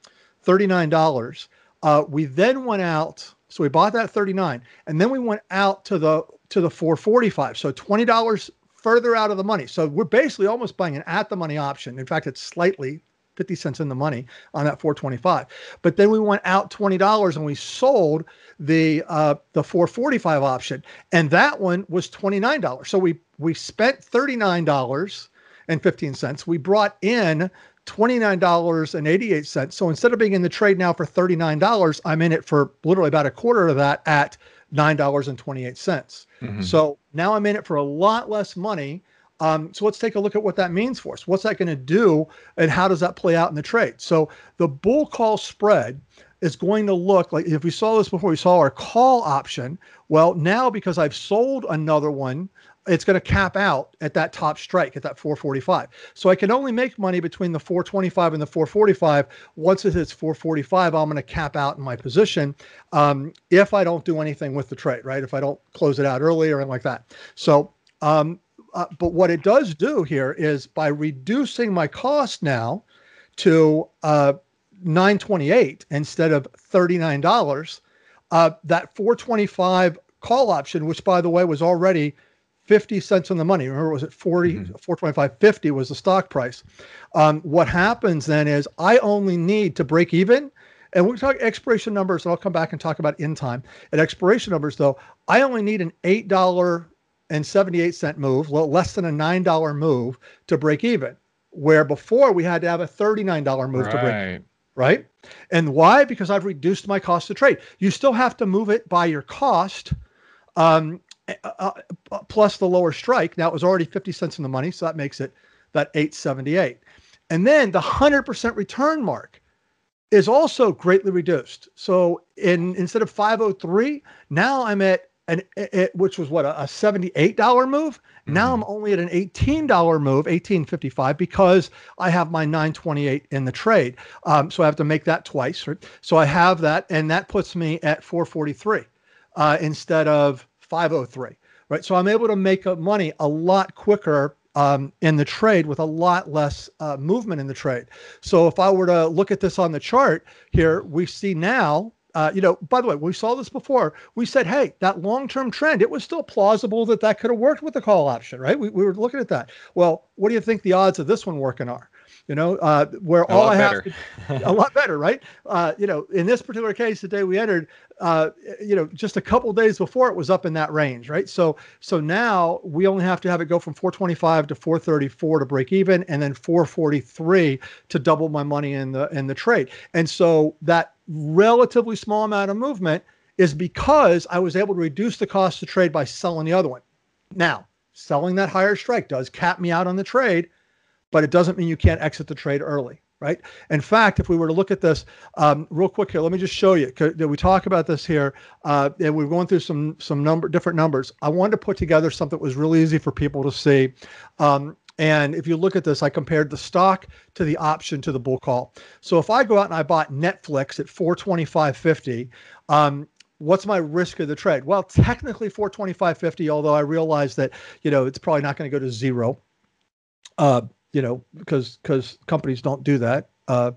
$39. Uh, we then went out. So we bought that 39, and then we went out to the to the 445. So twenty dollars further out of the money. So we're basically almost buying an at the money option. In fact, it's slightly 50 cents in the money on that 425. But then we went out $20 and we sold the uh, the 445 option. And that one was $29. So we we spent $39 and 15 cents. We brought in $29.88. So instead of being in the trade now for $39, I'm in it for literally about a quarter of that at $9.28. Mm-hmm. So now I'm in it for a lot less money um, so let's take a look at what that means for us. What's that going to do, and how does that play out in the trade? So the bull call spread is going to look like if we saw this before, we saw our call option. Well, now because I've sold another one, it's going to cap out at that top strike at that 445. So I can only make money between the 425 and the 445. Once it hits 445, I'm going to cap out in my position um, if I don't do anything with the trade, right? If I don't close it out early or anything like that. So um, uh, but what it does do here is by reducing my cost now to uh, 928 instead of $39, uh, that 425 call option, which by the way was already 50 cents on the money. Remember, was it 40, mm-hmm. 425, 50 was the stock price. Um, what happens then is I only need to break even. And we'll talk expiration numbers, and I'll come back and talk about in time. At expiration numbers, though, I only need an $8 and 78 cent move, less than a $9 move to break even, where before we had to have a $39 move right. to break even. Right. And why? Because I've reduced my cost to trade. You still have to move it by your cost um, uh, uh, plus the lower strike. Now it was already 50 cents in the money. So that makes it that 878. And then the 100% return mark is also greatly reduced. So in instead of 503, now I'm at and it, which was what a, a $78 move. Mm-hmm. Now I'm only at an $18 move, 1855, because I have my 928 in the trade. Um, so I have to make that twice. Right? So I have that, and that puts me at 443 uh, instead of 503. right? So I'm able to make money a lot quicker um, in the trade with a lot less uh, movement in the trade. So if I were to look at this on the chart here, we see now uh, you know, by the way, we saw this before. We said, hey, that long term trend, it was still plausible that that could have worked with the call option, right? We, we were looking at that. Well, what do you think the odds of this one working are? You know, uh, where a all I have to, a lot better, right? Uh, you know, in this particular case, the day we entered, uh, you know, just a couple days before it was up in that range, right? So, so now we only have to have it go from 425 to 434 to break even, and then 443 to double my money in the in the trade. And so that relatively small amount of movement is because I was able to reduce the cost to trade by selling the other one. Now, selling that higher strike does cap me out on the trade, but it doesn't mean you can't exit the trade early, right? In fact, if we were to look at this um, real quick here, let me just show you. We talk about this here, uh, and we're going through some some number different numbers. I wanted to put together something that was really easy for people to see. Um, and if you look at this, I compared the stock to the option to the bull call. So if I go out and I bought Netflix at 425.50, um, what's my risk of the trade? Well, technically 425.50, although I realize that you know it's probably not going to go to zero. Uh, you know, because because companies don't do that. Uh,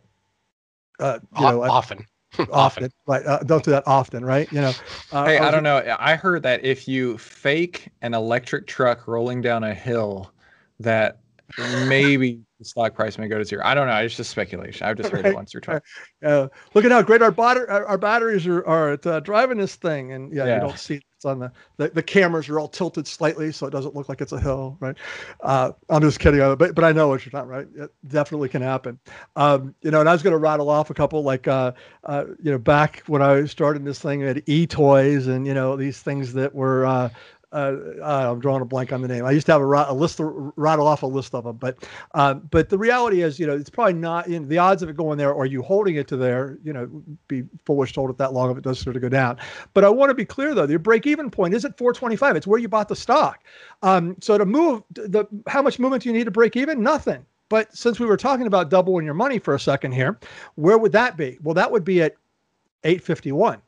uh, you know, often. often, right? Uh, don't do that often, right? You know. Uh, hey, I, I don't know. I heard that if you fake an electric truck rolling down a hill, that maybe the stock price may go to zero. I don't know. It's just speculation. I've just heard right. it once or twice. Uh, look at how great our, batter- our, our batteries are, are at uh, driving this thing. And yeah, yeah, you don't see it's on the, the, the cameras are all tilted slightly so it doesn't look like it's a hill, right? Uh, I'm just kidding, but but I know what you're talking right. It definitely can happen. Um, you know, and I was going to rattle off a couple like uh, uh, you know back when I started this thing at E Toys and you know these things that were uh, uh, I'm drawing a blank on the name. I used to have a, a list, of, rattle off a list of them, but uh, but the reality is, you know, it's probably not. You know, the odds of it going there or you holding it to there, you know, be foolish to hold it that long if it does sort of go down. But I want to be clear though, your break even point isn't 425. It's where you bought the stock. Um, so to move, the how much movement do you need to break even? Nothing. But since we were talking about doubling your money for a second here, where would that be? Well, that would be at 851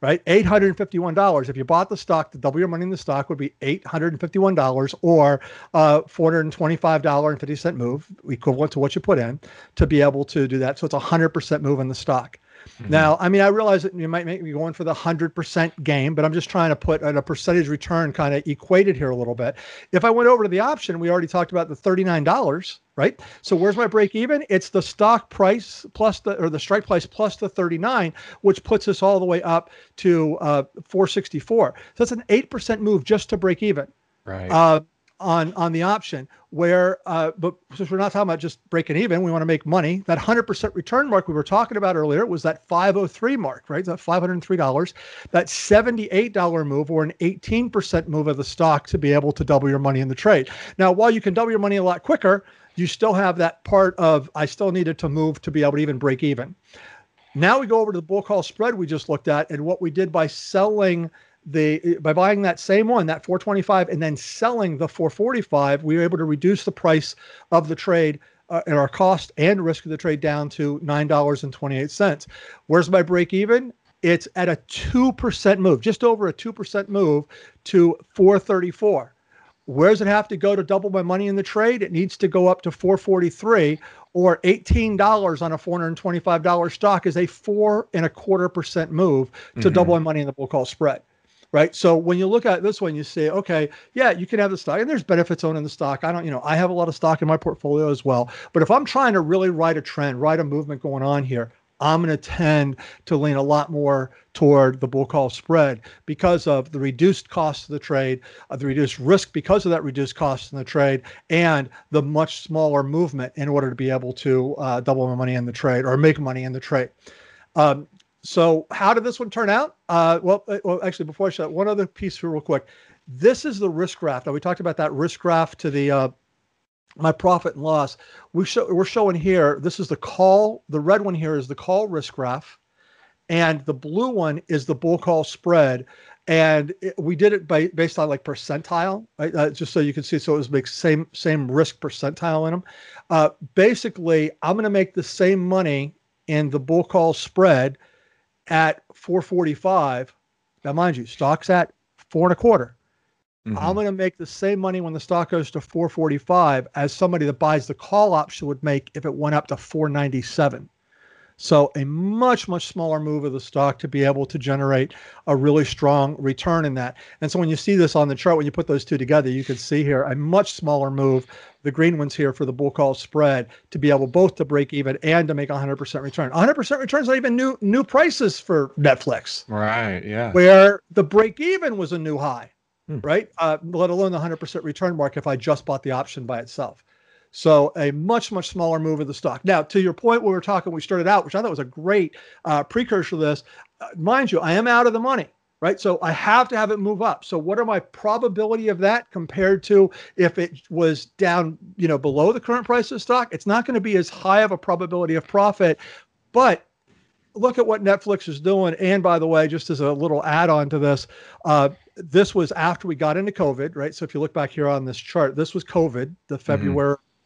right? $851. If you bought the stock, the double your money in the stock would be $851 or uh, $425.50 move, equivalent to what you put in, to be able to do that. So it's a 100% move in the stock. Mm-hmm. Now, I mean, I realize that you might make me going for the 100% game, but I'm just trying to put a percentage return kind of equated here a little bit. If I went over to the option, we already talked about the $39, right? So where's my break even? It's the stock price plus the, or the strike price plus the 39, which puts us all the way up to uh, 464. So that's an 8% move just to break even. Right. Uh, on on the option where uh, but since we're not talking about just breaking even we want to make money that 100% return mark we were talking about earlier was that 503 mark right? That $503 that $78 move or an 18% move of the stock to be able to double your money in the trade. Now while you can double your money a lot quicker you still have that part of i still needed to move to be able to even break even. Now we go over to the bull call spread we just looked at and what we did by selling the by buying that same one, that 425, and then selling the 445, we were able to reduce the price of the trade uh, and our cost and risk of the trade down to nine dollars and 28 cents. Where's my break even? It's at a two percent move, just over a two percent move to 434. Where does it have to go to double my money in the trade? It needs to go up to 443 or $18 on a $425 stock is a four and a quarter percent move to mm-hmm. double my money in the bull call spread right? So when you look at this one, you say, okay, yeah, you can have the stock, and there's benefits owning the stock. I don't, you know, I have a lot of stock in my portfolio as well. But if I'm trying to really write a trend, write a movement going on here, I'm going to tend to lean a lot more toward the bull call spread because of the reduced cost of the trade, the reduced risk because of that reduced cost in the trade, and the much smaller movement in order to be able to uh, double my money in the trade or make money in the trade. Um, so how did this one turn out? Uh, well, uh, well, actually, before I show one other piece here real quick. This is the risk graph. Now we talked about that risk graph to the uh, my profit and loss. We show we're showing here. This is the call. The red one here is the call risk graph, and the blue one is the bull call spread. And it, we did it by based on like percentile, right? Uh, just so you can see. So it was make same same risk percentile in them. Uh, basically, I'm going to make the same money in the bull call spread at 445. Now, mind you, stock's at four and a quarter. Mm-hmm. I'm going to make the same money when the stock goes to 445 as somebody that buys the call option would make if it went up to 497. So a much, much smaller move of the stock to be able to generate a really strong return in that. And so when you see this on the chart, when you put those two together, you can see here a much smaller move, the green ones here for the bull call spread, to be able both to break even and to make 100% return. 100% returns not even new new prices for Netflix. Right. Yeah. Where the break even was a new high. Hmm. Right, uh, let alone the 100% return mark if I just bought the option by itself. So a much, much smaller move of the stock. Now, to your point, we were talking, we started out, which I thought was a great uh, precursor to this. Uh, mind you, I am out of the money, right? So I have to have it move up. So what are my probability of that compared to if it was down, you know, below the current price of stock? It's not going to be as high of a probability of profit, but look at what Netflix is doing. And by the way, just as a little add on to this, uh, this was after we got into COVID, right? So if you look back here on this chart, this was COVID, the mm-hmm.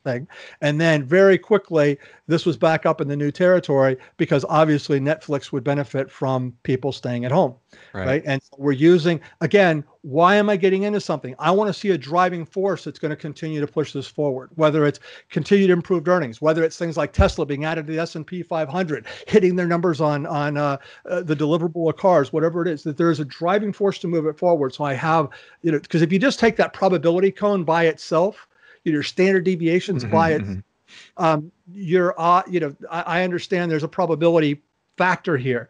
Thing. And then very quickly, this was back up in the new territory because obviously Netflix would benefit from people staying at home. Right. right? And we're using, again, why am I getting into something? I want to see a driving force that's going to continue to push this forward, whether it's continued improved earnings, whether it's things like Tesla being added to the S&P 500, hitting their numbers on, on uh, uh, the deliverable of cars, whatever it is, that there is a driving force to move it forward. So I have, you know, because if you just take that probability cone by itself, your standard deviations mm-hmm, by it. Mm-hmm. Um, you're, uh, you know, I, I, understand there's a probability factor here,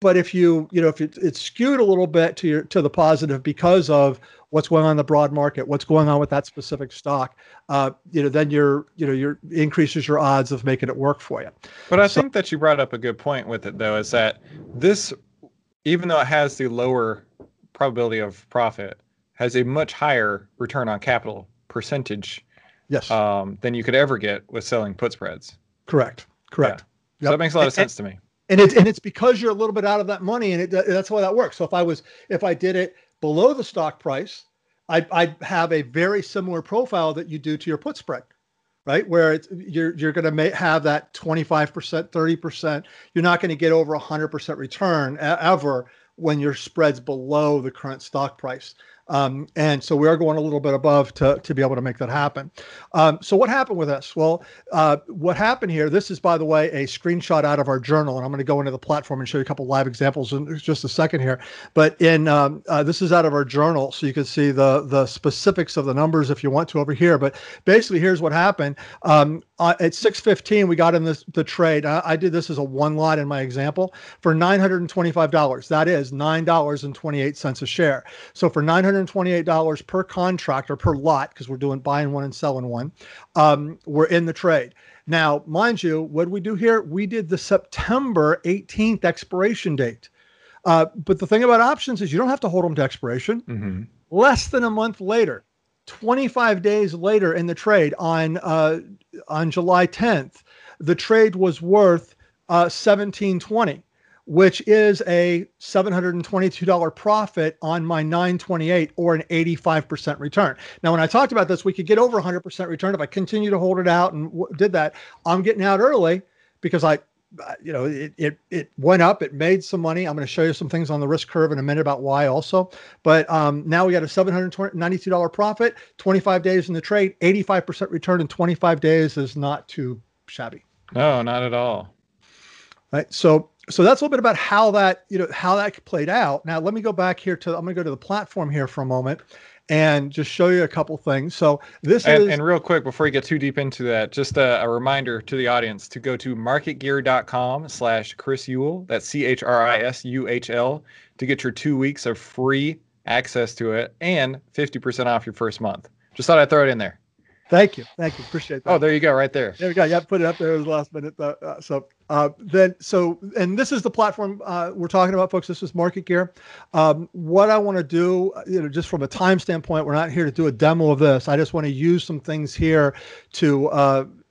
but if you, you know, if it, it's skewed a little bit to your to the positive because of what's going on in the broad market, what's going on with that specific stock, uh, you know, then you're, you know, you're increases your odds of making it work for you. But I so, think that you brought up a good point with it, though, is that this, even though it has the lower probability of profit, has a much higher return on capital percentage yes. um, than you could ever get with selling put spreads. Correct. Correct. Yeah. yep. so that makes a lot of sense and, to me. and it's and it's because you're a little bit out of that money and it, that's why that works. So if i was if i did it below the stock price I'd, I'd have a very similar profile that you do to your put spread right? Where it's you're you're going to have that 25% 30% you're not going to get over 100% return ever when your spread's below the current stock price um, and so we are going a little bit above to, to be able to make that happen. Um, so what happened with us? Well, uh, what happened here, this is, by the way, a screenshot out of our journal, and I'm going to go into the platform and show you a couple live examples in just a second here. But in um, uh, this is out of our journal, so you can see the, the specifics of the numbers if you want to over here. But basically, here's what happened. Uh, at 615 we got in this the trade. I, I, did this as a one lot in my example. For $925 that is $9.28 a share. So for $928 per contract or per lot because we're doing buying one and selling one um, we're in the trade. Now mind you what we do here? We did the september 18th expiration date. Uh, but the thing about options is you don't have to hold them to expiration. Mm-hmm. less than a month later 25 days later in the trade on uh, on July 10th, the trade was worth uh, 1720, which is a $722 profit on my 928 or an 85% return. Now, when I talked about this, we could get over 100% return if I continue to hold it out and w- did that. I'm getting out early because I you know, it, it, it went up, it made some money. I'm going to show you some things on the risk curve in a minute about why also. But um, now we got a $792 profit, 25 days in the trade, 85% return in 25 days is not too shabby. No, not at all. Right. So, so that's a little bit about how that, you know, how that played out. Now, let me go back here to, I'm going to go to the platform here for a moment and just show you a couple things. So this and, is and real quick before you get too deep into that, just a, a reminder to the audience to go to marketgear.com slash Chris Uhl. That's C H R I S U H L to get your two weeks of free access to it and 50% off your first month. Just thought I'd throw it in there. Thank you. Thank you. Appreciate that. Oh, there you go, right there. There we go. Yeah, put it up there. It was the last minute. Uh, uh, so uh, then, so, and this is the platform uh, we're talking about, folks. This is Market Gear. Um, what I want to do, you know, just from a time standpoint, we're not here to do a demo of this. I just want to use some things here to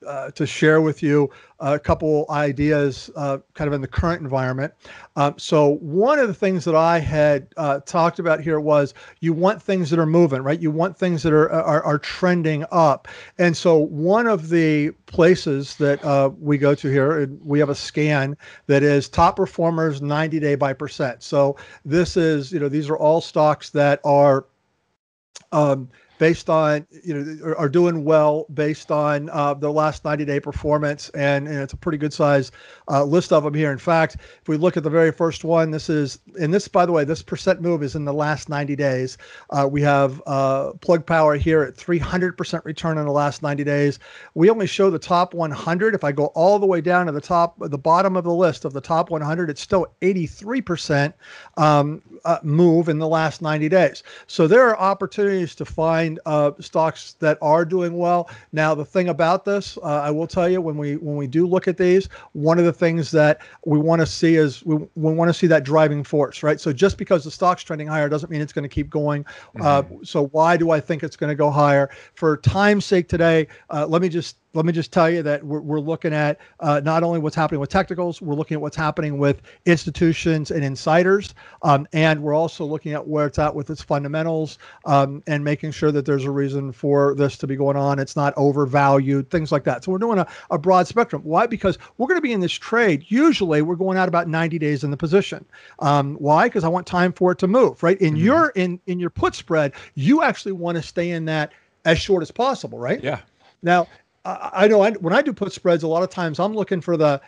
uh, to share with you a couple ideas, uh, kind of in the current environment. Um, so one of the things that I had uh, talked about here was you want things that are moving, right? You want things that are are, are trending up. And so one of the places that uh, we go to here, we have a scan that is top performers 90 day by percent. So this is, you know, these are all stocks that are um, based on you know are, doing well based on uh, their last 90 day performance and, and it's a pretty good size uh, list of them here. In fact if we look at the very first one this is and this by the way this percent move is in the last 90 days. Uh, we have uh, plug power here at 300% return in the last 90 days. We only show the top 100 if i go all the way down to the top the bottom of the list of the top 100 it's still 83% um, uh, move in the last 90 days. So there are opportunities to find find uh, stocks that are doing well. Now, the thing about this, uh, I will tell you, when we when we do look at these, one of the things that we want to see is we, we want to see that driving force, right? So just because the stock's trending higher doesn't mean it's going to keep going. Uh, mm-hmm. Uh, so why do I think it's going to go higher? For time's sake today, uh, let me just let me just tell you that we're, we're looking at uh, not only what's happening with technicals, we're looking at what's happening with institutions and insiders, um, and we're also looking at where it's at with its fundamentals um, and making sure that there's a reason for this to be going on. It's not overvalued, things like that. So we're doing a, a broad spectrum. Why? Because we're going to be in this trade. Usually, we're going out about 90 days in the position. Um, why? Because I want time for it to move. Right in mm-hmm. your in in your put spread, you actually want to stay in that as short as possible. Right? Yeah. Now, I, know I, when I do put spreads, a lot of times I'm looking for the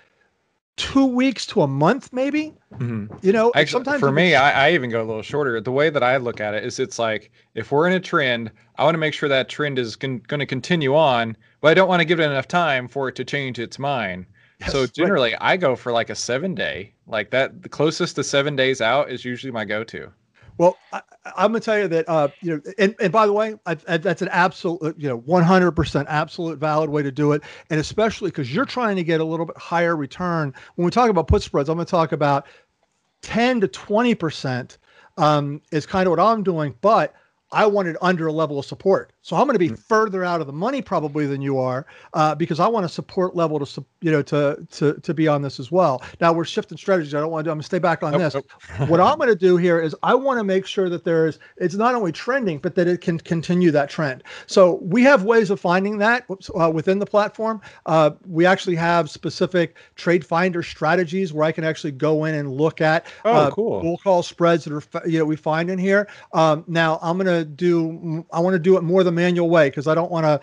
two weeks to a month, maybe. Mm-hmm. You know, Actually, sometimes for me, I, I, even go a little shorter. The way that I look at it is, it's like if we're in a trend, I want to make sure that trend is con- going to continue on, but I don't want to give it enough time for it to change its mind. Yes, so generally, right. I go for like a seven day, like that. The closest to seven days out is usually my go to. Well, I, am going to tell you that uh, you know, and, and by the way, I, I, that's an absolute, you know, 100% absolute valid way to do it, and especially because you're trying to get a little bit higher return. When we talk about put spreads, I'm going to talk about 10 to 20 percent um, is kind of what I'm doing, but I wanted under a level of support. So I'm going to be mm-hmm. further out of the money probably than you are uh, because I want a support level to you know to to to be on this as well. Now we're shifting strategies. I don't want to. Do, I'm going to stay back on this. what I'm going to do here is I want to make sure that there is it's not only trending but that it can continue that trend. So we have ways of finding that uh, within the platform. Uh, we actually have specific trade finder strategies where I can actually go in and look at oh, uh, cool. bull call spreads that are you know we find in here. Um, now I'm going to do I want to do it more than manual way because I don't want to,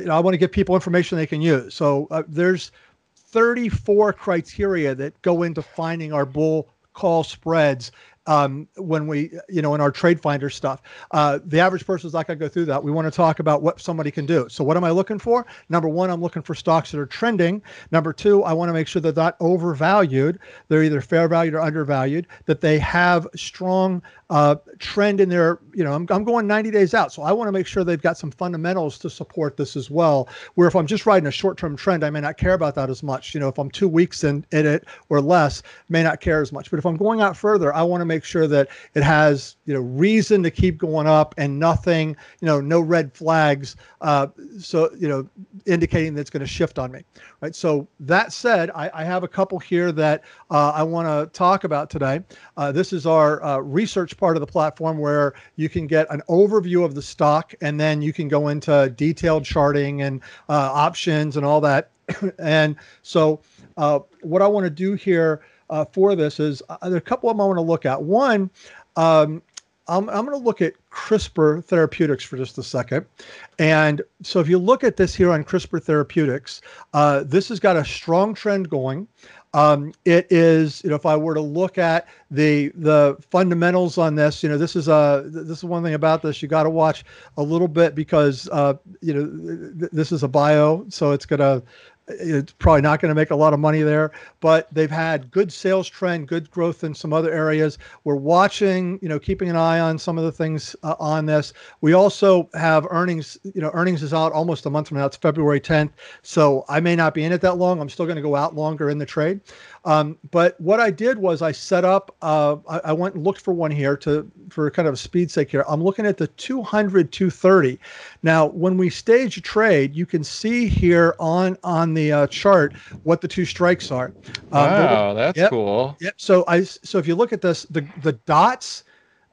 you know, I want to give people information they can use. So uh, there's 34 criteria that go into finding our bull call spreads um, when we, you know, in our trade finder stuff. Uh, the average person is not going to go through that. We want to talk about what somebody can do. So, what am I looking for? Number one, I'm looking for stocks that are trending. Number two, I want to make sure they're not overvalued. They're either fair valued or undervalued. That they have strong uh, trend in their, you know, I'm, I'm going 90 days out. So I want to make sure they've got some fundamentals to support this as well. Where if I'm just riding a short term trend, I may not care about that as much. You know, if I'm two weeks in, in it or less, may not care as much. But if I'm going out further, I want to make sure that it has, you know, reason to keep going up and nothing, you know, no red flags. Uh, so, you know, indicating that it's going to shift on me. Right. So that said, I, I have a couple here that uh, I want to talk about today. Uh, this is our uh, research part of the platform where you can get an overview of the stock and then you can go into detailed charting and uh, options and all that. and so, uh, what I want to do here uh, for this is uh, there are a couple of them I want to look at. One, um, I'm, I'm going to look at CRISPR Therapeutics for just a second. And so if you look at this here on CRISPR Therapeutics, uh, this has got a strong trend going. Um, it is, you know, if I were to look at the the fundamentals on this, you know, this is a this is one thing about this. You got to watch a little bit because uh, you know th- this is a bio, so it's gonna it's probably not going to make a lot of money there, but they've had good sales trend, good growth in some other areas. We're watching, you know, keeping an eye on some of the things uh, on this. We also have earnings, you know, earnings is out almost a month from now. It's February 10th. So I may not be in it that long. I'm still going to go out longer in the trade. Um, but what I did was I set up, uh, I, I, went and looked for one here to, for kind of a speed sake here. I'm looking at the 200, 230. Now, when we stage a trade, you can see here on, on the uh, chart what the two strikes are. Um, wow, that's yep, cool. Yep. So I, so if you look at this, the, the dots,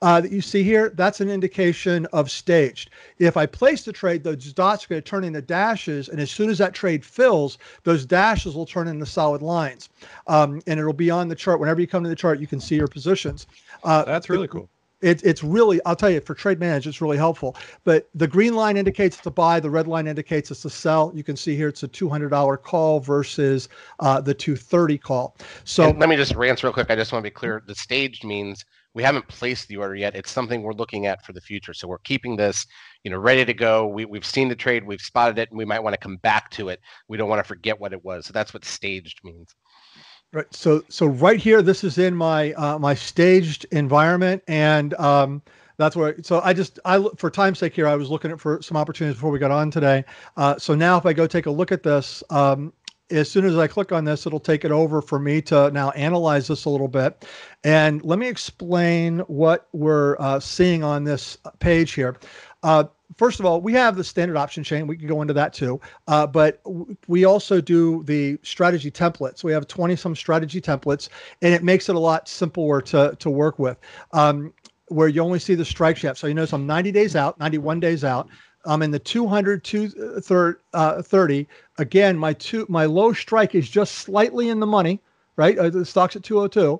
uh, that you see here, that's an indication of staged. If I place the trade, those dots are going to turn into dashes, and as soon as that trade fills, those dashes will turn into solid lines, um, and it'll be on the chart. Whenever you come to the chart, you can see your positions. Uh, that's really cool. It, it's really, I'll tell you, for trade manage, it's really helpful. But the green line indicates it's a buy, the red line indicates it's a sell. You can see here it's a $200 call versus uh, the 230 call. So and let me just rant real quick. I just want to be clear. The staged means we haven't placed the order yet. It's something we're looking at for the future. So we're keeping this, you know, ready to go. We, we've seen the trade, we've spotted it, and we might want to come back to it. We don't want to forget what it was. So that's what staged means. Right. So so right here, this is in my uh, my staged environment, and um, that's where. So I just I for time's sake here, I was looking at for some opportunities before we got on today. Uh, so now if I go take a look at this, um, as soon as I click on this, it'll take it over for me to now analyze this a little bit. And let me explain what we're uh, seeing on this page here. Uh, first of all, we have the standard option chain. We can go into that too. Uh, but we also do the strategy templates. We have 20 some strategy templates, and it makes it a lot simpler to, to work with. Um, where you only see the strike shaft. So you notice I'm 90 days out, 91 days out. I'm in the 200 to uh, 30. Again, my two my low strike is just slightly in the money, right? Uh, the stock's at 202.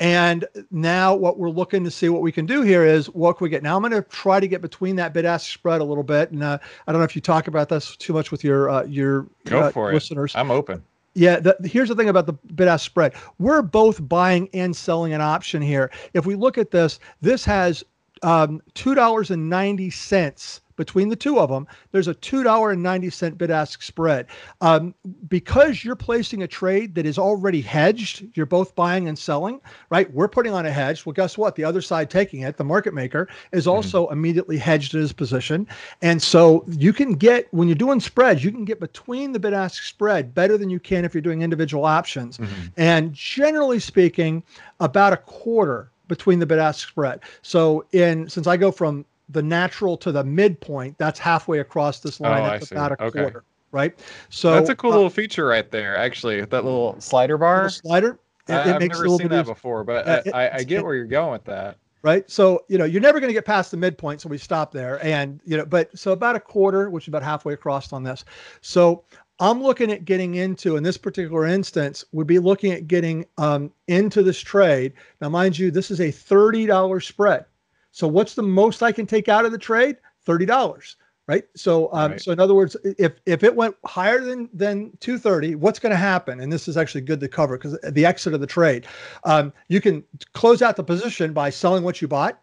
And now what we're looking to see what we can do here is what can we get? Now I'm going to try to get between that bid ask spread a little bit. And uh, I don't know if you talk about this too much with your uh, your Go uh, for listeners. it. I'm open. Yeah, the, here's the thing about the bid ask spread. We're both buying and selling an option here. If we look at this, this has um, $2.90 between the two of them. There's a $2.90 bid ask spread. Um, because you're placing a trade that is already hedged, you're both buying and selling, right? We're putting on a hedge. Well, guess what? The other side taking it, the market maker, is also mm-hmm. immediately hedged in his position. And so you can get, when you're doing spreads, you can get between the bid ask spread better than you can if you're doing individual options. Mm-hmm. And generally speaking, about a quarter between the bid ask spread. So in since I go from the natural to the midpoint, that's halfway across this line. Oh, that's about a okay. quarter, right? So that's a cool uh, little feature right there. Actually, that little slider bar. Little slider. It, I, have never seen that before, but uh, I, I, I, get where you're going with that. Right. So, you know, you're never going to get past the midpoint. So we stop there. And, you know, but so about a quarter, which is about halfway across on this. So I'm looking at getting into, in this particular instance, would be looking at getting um, into this trade. Now, mind you, this is a $30 spread. So what's the most I can take out of the trade? $30 right? So, um, right. so in other words, if if it went higher than than 230, what's going to happen? And this is actually good to cover because the exit of the trade, um, you can close out the position by selling what you bought,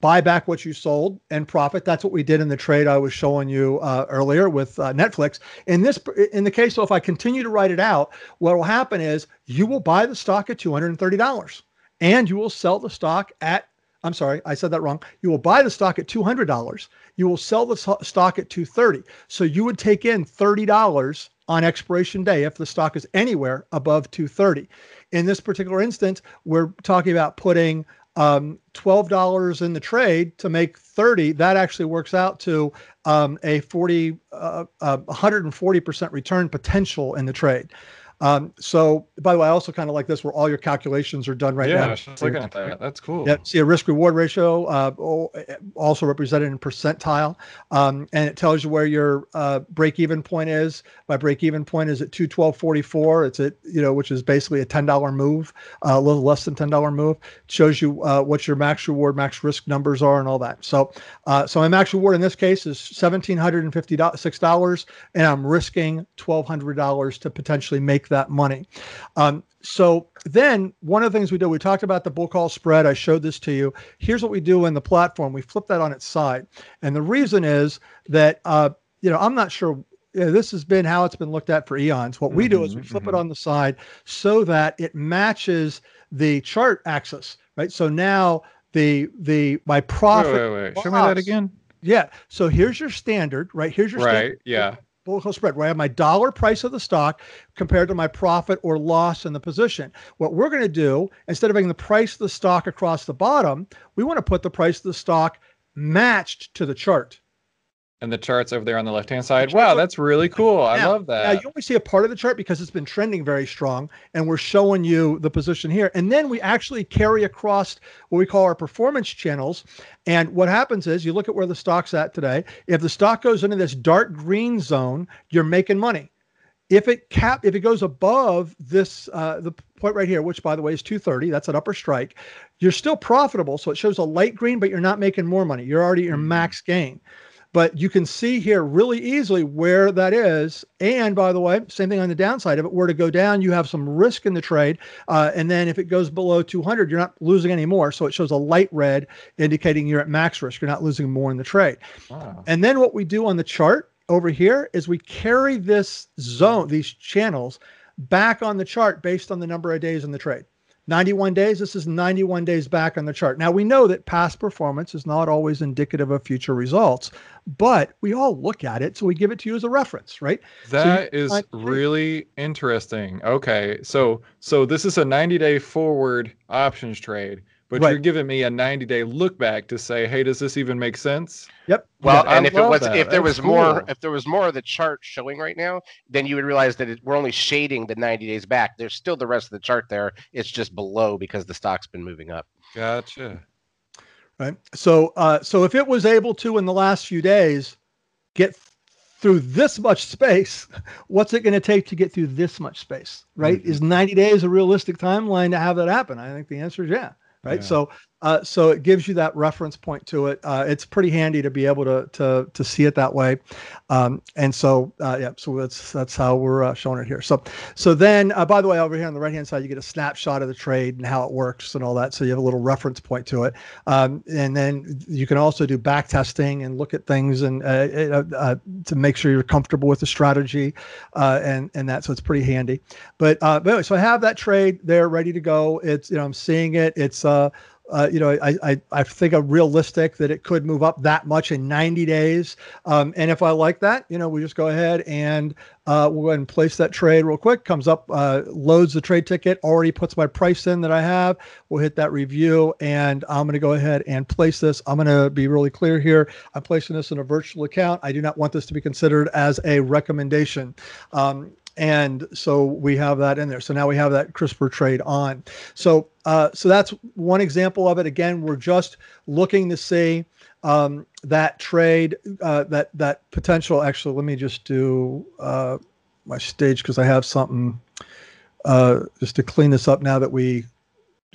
buy back what you sold, and profit. That's what we did in the trade I was showing you uh, earlier with uh, Netflix. In this, in the case, so if I continue to write it out, what will happen is you will buy the stock at 230 dollars, and you will sell the stock at I'm sorry, I said that wrong. You will buy the stock at $200. You will sell the stock at 230. So you would take in $30 on expiration day if the stock is anywhere above 230. In this particular instance, we're talking about putting um, $12 in the trade to make 30. That actually works out to um, a 40, uh, uh, 140% return potential in the trade. Um, so, by the way, I also kind of like this where all your calculations are done right yeah, now. Yeah, looking at that. That's cool. Yeah, see a risk reward ratio, uh, also represented in percentile, um, and it tells you where your uh, break even point is. My break even point is at two twelve forty four. It's at you know, which is basically a ten dollar move, uh, a little less than ten dollar move. It shows you uh, what your max reward, max risk numbers are, and all that. So, uh, so my max reward in this case is seventeen hundred and fifty six dollars, and I'm risking twelve hundred dollars to potentially make that money. Um, so then one of the things we do, we talked about the bull call spread. I showed this to you. Here's what we do in the platform. We flip that on its side. And the reason is that, uh, you know, I'm not sure this has been how it's been looked at for eons. What we do is we flip mm-hmm. it on the side so that it matches the chart axis, right? So now the the my profit. Wait, wait, wait. Show me that again. Yeah. So here's your standard, right? Here's your right. Standard. Yeah bull spread where I have my dollar price of the stock compared to my profit or loss in the position. What we're going to do, instead of having the price of the stock across the bottom, we want to put the price of the stock matched to the chart and the charts over there on the left hand side. Wow, that's really cool. I love that. Now you only see a part of the chart because it's been trending very strong, and we're showing you the position here. And then we actually carry across what we call our performance channels. And what happens is you look at where the stock's at today. If the stock goes into this dark green zone, you're making money. if it cap if it goes above this uh, the point right here, which by the way is 230, that's an upper strike, you're still profitable. So it shows a light green, but you're not making more money. You're already your mm-hmm. max gain. But you can see here really easily where that is. And by the way, same thing on the downside. If it were to go down, you have some risk in the trade. Uh, and then if it goes below 200, you're not losing any more. So it shows a light red indicating you're at max risk. You're not losing more in the trade. Wow. And then what we do on the chart over here is we carry this zone, these channels back on the chart based on the number of days in the trade. 91 days, this is 91 days back on the chart. Now, we know that past performance is not always indicative of future results, but we all look at it. So we give it to you as a reference, right? That so is really interesting. Okay. So, so this is a 90 day forward options trade but right. you're giving me a 90 day look back to say, hey, does this even make sense? Yep. Well, yeah, and I if it was, that. if there That's was cool. more, if there was more of the chart showing right now, then you would realize that it, we're only shading the 90 days back. There's still the rest of the chart there. It's just below because the stock's been moving up. Gotcha. Right. So, uh, so if it was able to in the last few days get through this much space, what's it going to take to get through this much space? Right? Mm-hmm. Is 90 days a realistic timeline to have that happen? I think the answer is yeah right? Yeah. So uh, so it gives you that reference point to it. Uh, it's pretty handy to be able to to to see it that way, um, and so uh, yeah, so that's that's how we're uh, showing it here. So so then, uh, by the way, over here on the right hand side, you get a snapshot of the trade and how it works and all that. So you have a little reference point to it, um, and then you can also do back testing and look at things and uh, to make sure you're comfortable with the strategy, and and that. So it's pretty handy. But but anyway, so I have that trade there ready to go. It's you know I'm seeing it. It's uh uh, you know, I, I, I think I'm realistic that it could move up that much in 90 days. Um, and if I like that, you know, we just go ahead and uh, we'll go ahead and place that trade real quick. Comes up, uh, loads the trade ticket, already puts my price in that I have. We'll hit that review, and I'm going to go ahead and place this. I'm going to be really clear here. I'm placing this in a virtual account. I do not want this to be considered as a recommendation. Um, and so we have that in there. So now we have that CRISPR trade on. So uh, so that's one example of it. Again, we're just looking to see um, that trade, uh, that that potential. Actually, let me just do uh, my stage because I have something uh, just to clean this up now that we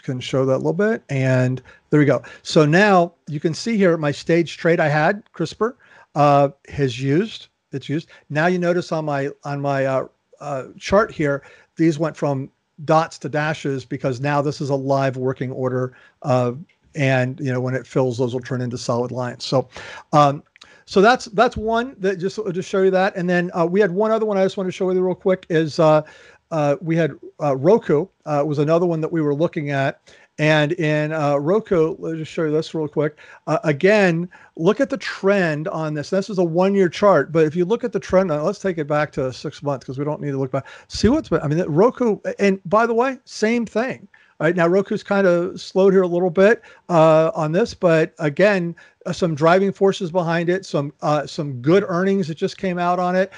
can show that a little bit. And there we go. So now you can see here my stage trade I had CRISPR uh, has used. It's used. Now you notice on my on my uh, uh, chart here, these went from dots to dashes because now this is a live working order. Uh, and you know when it fills, those will turn into solid lines. So, um, so that's that's one that just to show you that. And then uh, we had one other one I just want to show you real quick is uh, uh, we had uh, Roku uh, was another one that we were looking at, and in uh, Roku, let me just show you this real quick. Uh, again, look at the trend on this. This is a one-year chart, but if you look at the trend, uh, let's take it back to six months because we don't need to look back. See what's been. I mean, Roku, and by the way, same thing. All right now, Roku's kind of slowed here a little bit uh, on this, but again, uh, some driving forces behind it, some uh, some good earnings that just came out on it.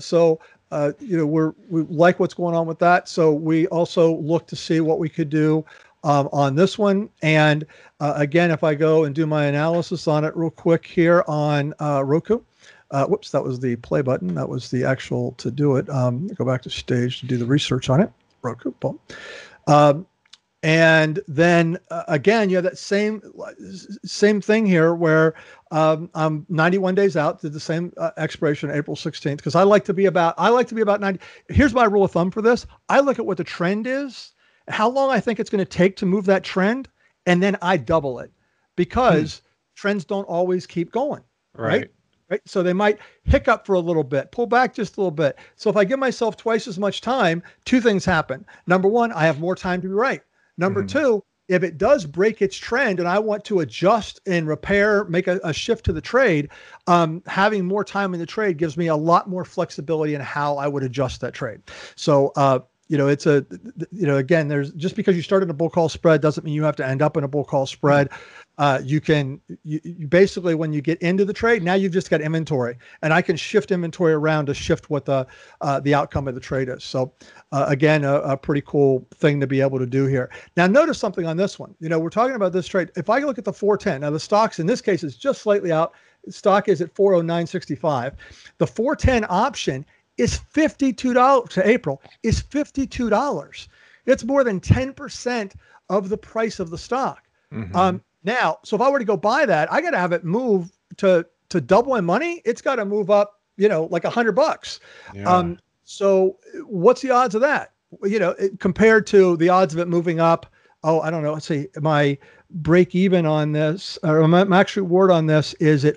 so uh, you know, we're we like what's going on with that. So we also look to see what we could do um, on this one. And uh, again, if I go and do my analysis on it real quick here on uh, Roku, uh, whoops, that was the play button. That was the actual to do it. Um, go back to stage to do the research on it. Roku, boom. Um, and then uh, again, you have that same same thing here where um, I'm 91 days out. Did the same uh, expiration April 16th because I like to be about I like to be about 90. Here's my rule of thumb for this. I look at what the trend is how long I think it's going to take to move that trend, and then I double it because hmm. trends don't always keep going. Right. right. Right. So they might hiccup for a little bit, pull back just a little bit. So if I give myself twice as much time, two things happen. Number one, I have more time to be right. Number mm-hmm. two, if it does break its trend and I want to adjust and repair, make a, a shift to the trade, um, having more time in the trade gives me a lot more flexibility in how I would adjust that trade. So, uh, you know, it's a, you know, again, there's just because you start in a bull call spread doesn't mean you have to end up in a bull call spread. Uh, you can, you, you, basically, when you get into the trade, now you've just got inventory, and I can shift inventory around to shift what the uh, the outcome of the trade is. So, uh, again, a, a, pretty cool thing to be able to do here. Now, notice something on this one. You know, we're talking about this trade. If I look at the 410, now the stocks in this case is just slightly out. Stock is at 409.65. The 410 option is $52 to April is $52. It's more than 10% of the price of the stock. Mm-hmm. Um, now, so if I were to go buy that, I got to have it move to to double in money. It's got to move up, you know, like a hundred bucks. Yeah. Um, so what's the odds of that? You know, it, compared to the odds of it moving up. Oh, I don't know. Let's see. My break even on this, or my max reward on this is at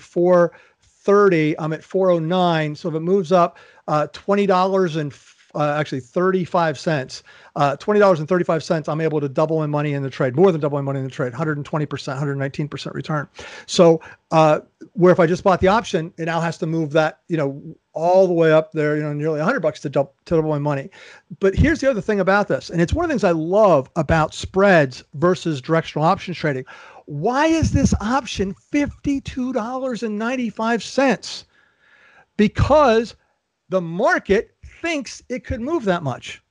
430. I'm at 409. So if it moves up uh, $20 and uh, actually 35 cents, uh, $20.35, I'm able to double my money in the trade, more than double my money in the trade, 120%, 119% return. So uh, where if I just bought the option, it now has to move that, you know, all the way up there, you know, nearly 100 bucks to double, to double my money. But here's the other thing about this, and it's one of the things I love about spreads versus directional options trading. Why is this option $52.95? Because the market thinks it could move that much.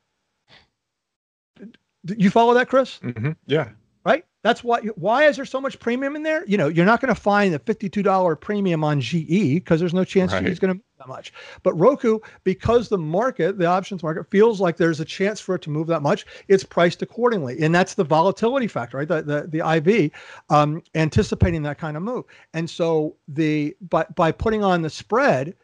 You follow that, Chris? Mm-hmm. Yeah. Right. That's why. Why is there so much premium in there? You know, you're not going to find a fifty-two dollar premium on GE because there's no chance right. GE is going to that much. But Roku, because the market, the options market, feels like there's a chance for it to move that much, it's priced accordingly, and that's the volatility factor, right? The the, the IV um, anticipating that kind of move, and so the by by putting on the spread,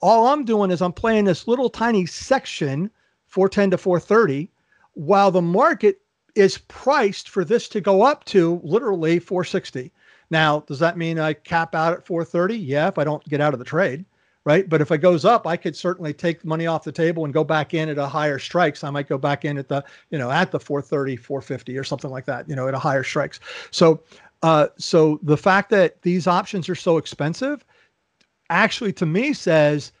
all I'm doing is I'm playing this little tiny section, 410 to 430 while the market is priced for this to go up to literally 460. Now, does that mean I cap out at 430? Yeah, if I don't get out of the trade, right? But if it goes up, I could certainly take money off the table and go back in at a higher strikes. I might go back in at the, you know, at the 430, 450 or something like that, you know, at a higher strikes. So, uh, so the fact that these options are so expensive actually to me says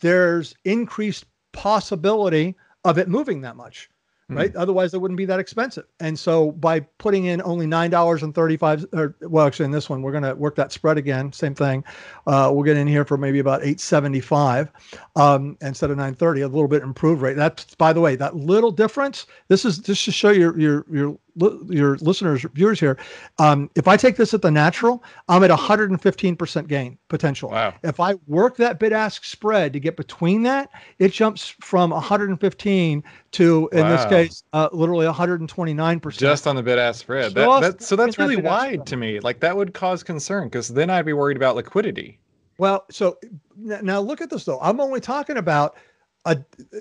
there's increased possibility of it moving that much right? Mm. Otherwise, it wouldn't be that expensive. And so by putting in only nine dollars and thirty five, or well, actually in this one, we're going to work that spread again. Same thing. Uh, we'll get in here for maybe about eight seventy five um, instead of nine thirty. A little bit improved rate. That's by the way, that little difference. This is just to show your your your your listeners, viewers here, um, if I take this at the natural, I'm at 115% gain potential. Wow. If I work that bid ask spread to get between that, it jumps from 115 to, in wow. this case, uh, literally 129%. Just on the bid ask spread. That, that, so that's really wide to me. Like that would cause concern because then I'd be worried about liquidity. Well, so now look at this though. I'm only talking about a,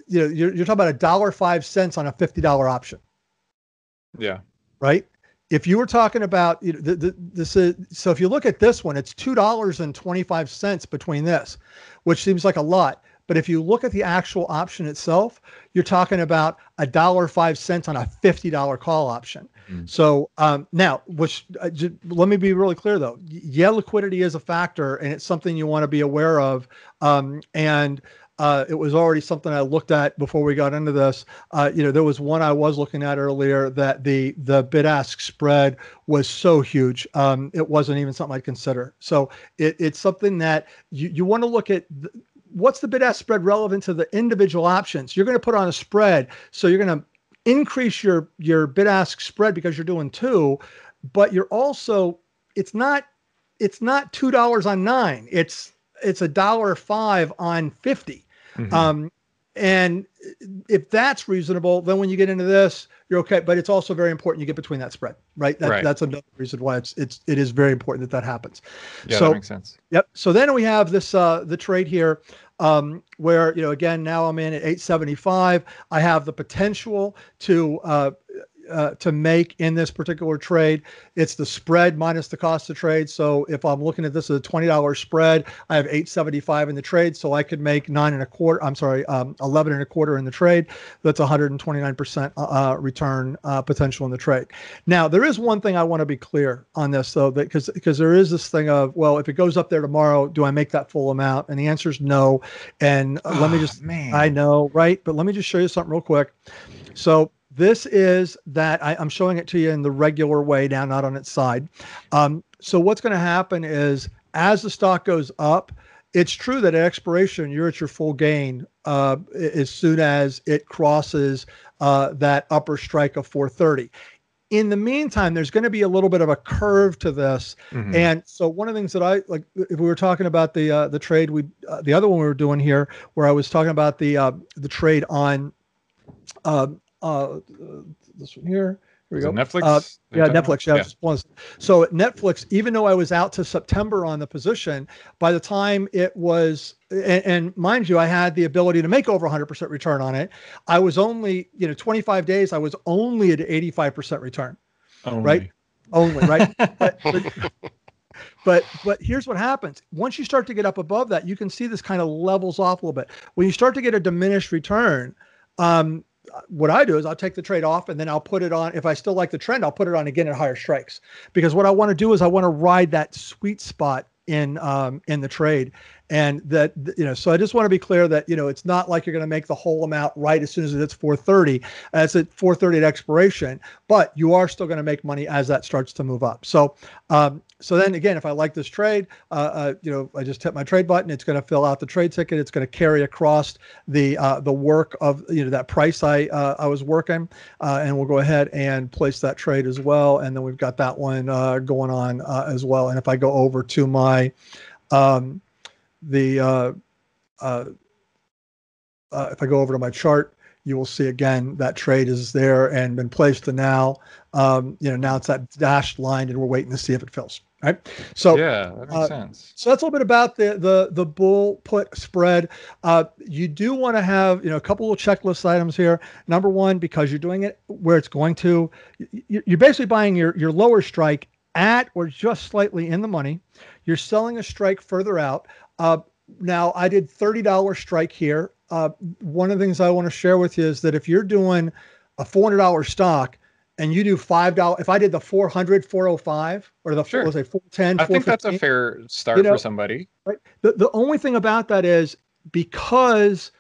you know, you're, you're talking about a dollar five cents on a $50 option. Yeah. Right. If you were talking about you know, the, the, this is so if you look at this one, it's two dollars and twenty five cents between this, which seems like a lot. But if you look at the actual option itself, you're talking about a dollar five cents on a fifty dollar call option. Mm-hmm. So um, now, which uh, j- let me be really clear though. Yeah, liquidity is a factor, and it's something you want to be aware of. Um, and uh, it was already something I looked at before we got into this. Uh, you know, there was one I was looking at earlier that the the bid ask spread was so huge. Um, it wasn't even something I'd consider. So it, it's something that you, you want to look at. Th- what's the bid ask spread relevant to the individual options? You're going to put on a spread, so you're going to increase your your bid ask spread because you're doing two, but you're also it's not it's not two dollars on nine. It's it's a dollar five on 50. Mm-hmm. Um, and if that's reasonable, then when you get into this, you're okay. But it's also very important you get between that spread, right? That, right. That's another reason why it's it's it is very important that that happens. Yeah, so, that makes sense. Yep. So then we have this uh, the trade here, um, where you know again now I'm in at 875. I have the potential to uh, uh, to make in this particular trade. It's the spread minus the cost of trade. So if I'm looking at this as a twenty dollars spread, I have eight seventy five in the trade, so I could make nine and a quarter. I'm sorry, um, eleven and a quarter in the trade. That's 129 percent uh, uh, return uh, potential in the trade. Now there is one thing I want to be clear on this though, because because there is this thing of well, if it goes up there tomorrow, do I make that full amount? And the answer is no. And oh, let me just, man. I know, right? But let me just show you something real quick. So this is that I, am showing it to you in the regular way now, not on its side. Um, so what's going to happen is as the stock goes up, it's true that at expiration you're at your full gain uh, as soon as it crosses uh, that upper strike of 430. in the meantime, there's going to be a little bit of a curve to this, Mhm. and so one of the things that I like, if we were talking about the uh, the trade, we uh, the other one we were doing here, where I was talking about the uh, the trade on, uh, uh, this one here. Here we go. Netflix? Uh, yeah. Netflix. Yeah, one- So Netflix, even though I was out to September on the position, by the time it was, and, and mind you, I had the ability to make over 100% return on it. I was only, you know, 25 days. I was only at 85% return. Only. right? Only, right? but, but, but but here's what happens. Once you start to get up above that, you can see this kind of levels off a little bit. When you start to get a diminished return, um, what I do is I'll take the trade off and then I'll put it on. If I still like the trend, I'll put it on again at higher strikes. Because what I want to do is I want to ride that sweet spot in um, in the trade, and that you know. So I just want to be clear that you know it's not like you're going to make the whole amount right as soon as it's 4:30. Uh, it's at 4:30 at expiration, but you are still going to make money as that starts to move up. So um, so then again, if I like this trade, uh, uh, you know, I just hit my trade button. It's going to fill out the trade ticket. It's going to carry across the uh, the work of you know that price I uh, I was working, uh, and we'll go ahead and place that trade as well. And then we've got that one uh, going on as well. And if I go over to my um, the uh, uh, uh, if I go over to my chart, you will see again that trade is there and been placed to now. Um, you know, now it's that dashed line, and we're waiting to see if it fills. Right. So yeah, that makes uh, sense. so that's a little bit about the the the bull put spread. Uh, you do want to have you know a couple of checklist items here. Number one, because you're doing it where it's going to, you're basically buying your your lower strike at or just slightly in the money. You're selling a strike further out. Uh, now I did thirty dollars strike here. Uh, one of the things I want to share with you is that if you're doing a four hundred dollar stock and you do five dollars, if I did the 400, 405 or the Sure. was it 410, I think that's a fair start know, for somebody. Right. The the only thing about that is because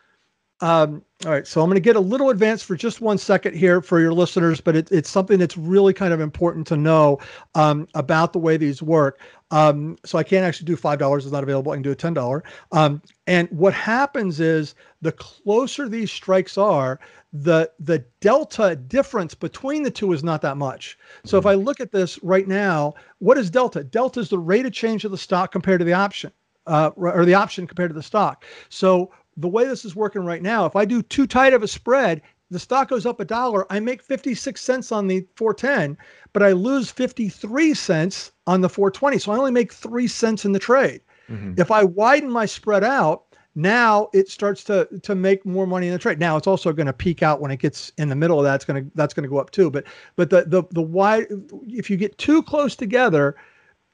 um, all right, so I'm going to get a little advanced for just one second here for your listeners, but it, it's something that's really kind of important to know um, about the way these work. Um, so I can't actually do five dollars; it's not available. I can do a ten dollar. Um, and what happens is the closer these strikes are, the the delta difference between the two is not that much. So if I look at this right now, what is delta? Delta is the rate of change of the stock compared to the option, uh, or the option compared to the stock. So the way this is working right now, if I do too tight of a spread, the stock goes up a dollar. I make 56 cents on the 410, but I lose 53 cents on the 420. So I only make three cents in the trade. Mhm. If I widen my spread out, now it starts to to make more money in the trade. Now it's also going to peak out when it gets in the middle of that. It's going to that's going to go up too. But but the the the wide if you get too close together,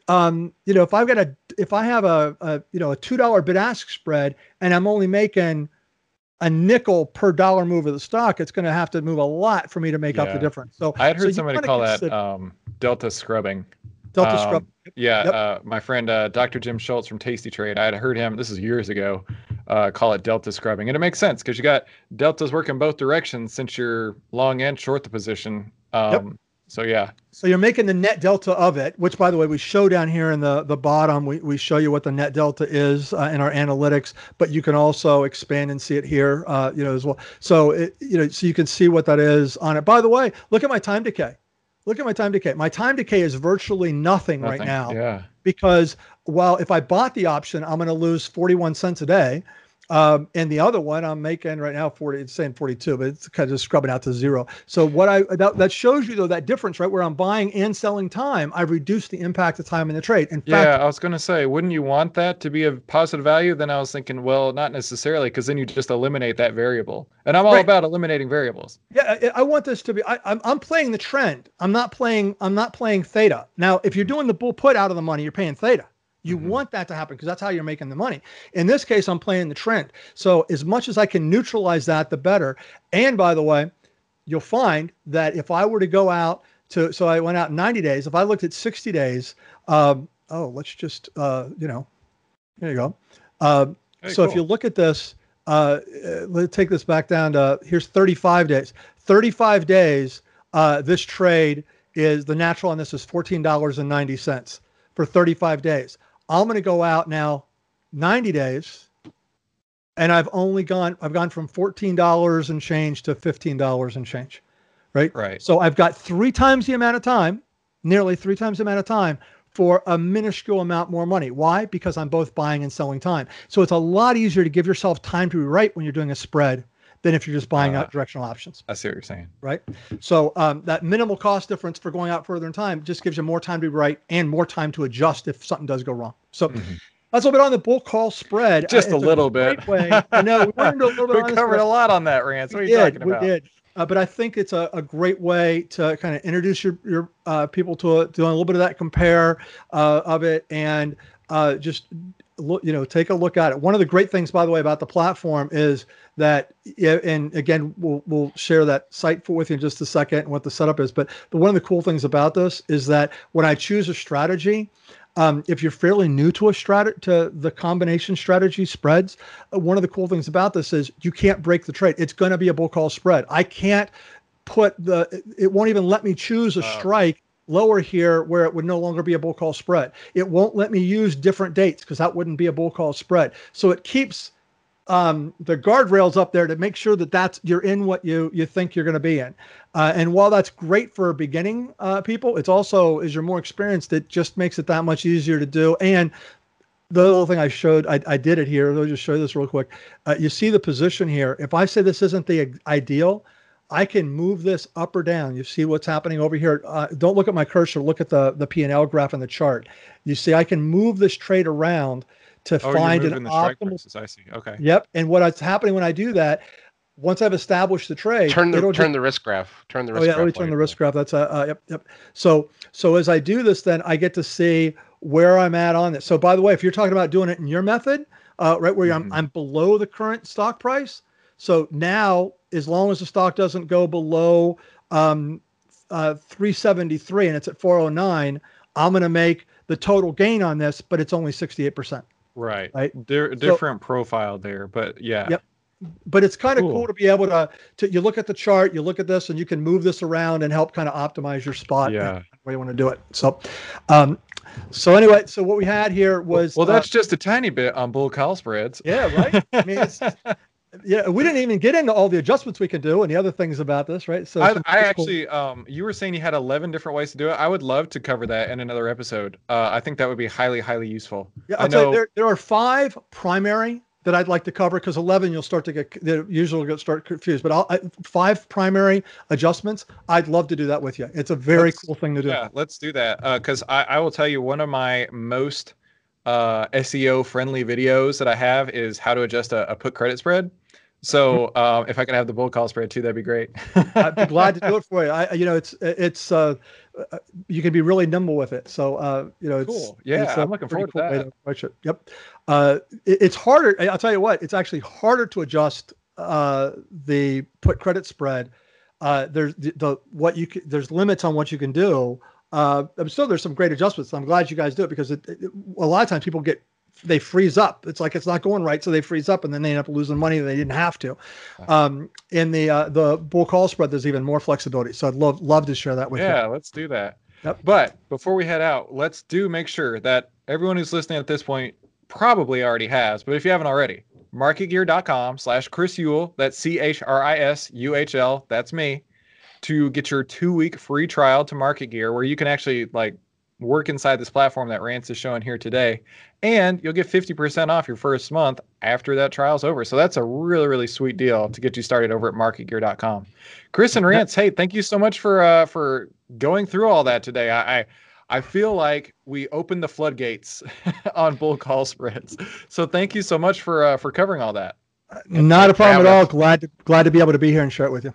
um, you know, if I've got a if I have a, a you know a two dollar bid ask spread and I'm only making a nickel per dollar move of the stock, it's going to have to move a lot for me to make up the difference. So I had heard you somebody call that um, delta scrubbing. delta um, scrub. Yeah, Yep. uh, my friend uh, Dr. Jim Schultz from Tasty Trade, I had heard him, this is years ago, uh, call it delta scrubbing. And it makes sense because you got deltas working both directions since you're long and short the position. Um, So, yeah. So you're making the net delta of it, which by the way, we show down here in the, the bottom, we, we show you what the net delta is uh, in our analytics, but you can also expand and see it here, uh, you know, as well. So, it, you know, so you can see what that is on it. By the way, look at my time decay. Look at my time decay. My time decay is virtually nothing, right now Yeah. because well, if I bought the option, I'm going to lose 41 cents a day. Um, and the other one I'm making right now 40, it's saying 42, but it's kind of just scrubbing out to zero. So what I that, that shows you though that difference, right? Where I'm buying and selling time, I've reduced the impact of time in the trade. In Yeah, fact, I was going to say, wouldn't you want that to be a positive value? Then I was thinking, well, not necessarily, because then you just eliminate that variable. And I'm all Right. about eliminating variables. yeah, I, I want this to be. I, I'm I'm playing the trend. I'm not playing. I'm not playing theta. Now, if you're doing the bull put out of the money, you're paying theta. You Mhm. want that to happen because that's how you're making the money. In this case, I'm playing the trend. So as much as I can neutralize that, the better. And by the way, you'll find that if I were to go out to, so I went out 90 days. If I looked at 60 days, um, oh, let's just, uh, you know, there you go. Um, Hey, so if you look at this, uh, uh, let's take this back down to here's 35 days. 35 days. Uh, this trade is the natural on this is $14.90 for 35 days. I'm going to go out now 90 days and I've only gone, I've gone from $14 and change to $15 and change. right? Right. So I've got three times the amount of time, nearly three times the amount of time for a minuscule amount more money. Why? Because I'm both buying and selling time. So it's a lot easier to give yourself time to rewrite when you're doing a spread than if you're just buying Uh, out directional options, I see what you're saying. right? So um, that minimal cost difference for going out further in time just gives you more time to rewrite and more time to adjust if something does go wrong. So Mhm. that's a little bit on the bull call spread. Just Uh, a little bit. Way. I know we went into a little bit We on covered a lot on that, Rance. What are we you did, we did. Uh, but I think it's a, a great way to kind of introduce your your uh, people to, a, to a little bit of that compare uh, of it and uh, just look, you know, take a look at it. One of the great things, by the way, about the platform is that, yeah, and again, we'll we'll share that site for with you in just a second and what the setup is. But the, one of the cool things about this is that when I choose a strategy, um, if you're fairly new to a strat to the combination strategy spreads, uh, one of the cool things about this is you can't break the trade. It's going to be a bull call spread. I can't put the. it- won't even let me choose a Oh. strike lower here where it would no longer be a bull call spread. It won't let me use different dates because that wouldn't be a bull call spread. So it keeps um, the guardrails up there to make sure that that's you're in what you you think you're going to be in. Uh, and while that's great for beginning uh, people, it's also as you're more experienced, it just makes it that much easier to do. And the little thing I showed, I, I did it here. Me just show you this real quick. Uh, you see the position here. If I say this isn't the ideal, I can move this up or down. You see what's happening over here. Uh, don't look at my cursor. Look at the the P and L graph in the chart. You see, I can move this trade around to Oh, find you're an moving the strike optimal prices. I see. Okay. Yep. And what's happening when I do that, once I've established the trade, Turn the it'll turn just- the risk graph. Turn the risk oh yeah, graph. let me turn the risk graph. That's a uh, yep, yep. So so as I do this, then I get to see where I'm at on this. So by the way, if you're talking about doing it in your method, uh, right where Mhm. I'm I'm below the current stock price. So now, as long as the stock doesn't go below um, uh, 373 and it's at 409, I'm going to make the total gain on this, but it's only 68%. Right. Right. Di- different profile there, but yeah. Yep. but it's kind of cool. Cool. to be able to, to you look at the chart, you look at this, and you can move this around and help kind of optimize your spot. Yeah. Where you want to do it. So, um, so anyway, so what we had here was well, uh, that's just a tiny bit on bull call spreads. yeah, right. I mean, it's, yeah, we didn't even get into all the adjustments we can do and the other things about this, right? So I, I pretty cool- actually, um, you were saying you had 11 different ways to do it. I would love to cover that in another episode. Uh, I think that would be highly, highly useful. yeah, I I'll tell you, know- there there are five primary that I'd like to cover because eleven you'll start to get they usually get start confused. But I'll, I, five primary adjustments, I'd love to do that with you. It's a very Let's- cool thing to do. Yeah, let's do that. Because I, I will tell you, one of my most uh, SEO friendly videos that I have is how to adjust a, a put credit spread. So um, if I can have the bull call spread too, that'd be great. I'd be glad to do it for you. I, you know, it's it's uh, uh, you can be really nimble with it. So uh, you know, it's Cool. Yeah, it's I'm looking forward to that. approach it. Yep. Uh, it, it's harder. I'll tell you what. It's actually harder to adjust uh, the put credit spread. Uh, there's the, the what you can, there's limits on what you can do. Uh, still, there's some great adjustments. I'm glad you guys do it because it, it, a lot of times people get they freeze up. It's like it's not going right, so they freeze up, and then they end up losing money that they didn't have to. Um, in the uh, the bull call spread, there's even more flexibility. So I'd love love to share that with yeah, you. Yeah, let's do that. Yep. But before we head out, let's do make sure that everyone who's listening at this point probably already has, but if you haven't already, marketgear.com slash Chris Uhl. that's C H R I S U H L, that's me, to get your two week free trial to Market Gear where you can actually like work inside this platform that Rance is showing here today. And you'll get 50% off your first month after that trial's over. So that's a really, really sweet deal to get you started over at marketgear.com. Chris and Rance, hey, thank you so much for uh for going through all that today. I I, I feel like we opened the floodgates on bull call spreads. So thank you so much for uh, for covering all that. Not a problem at all. Glad to glad to be able to be here and share it with you.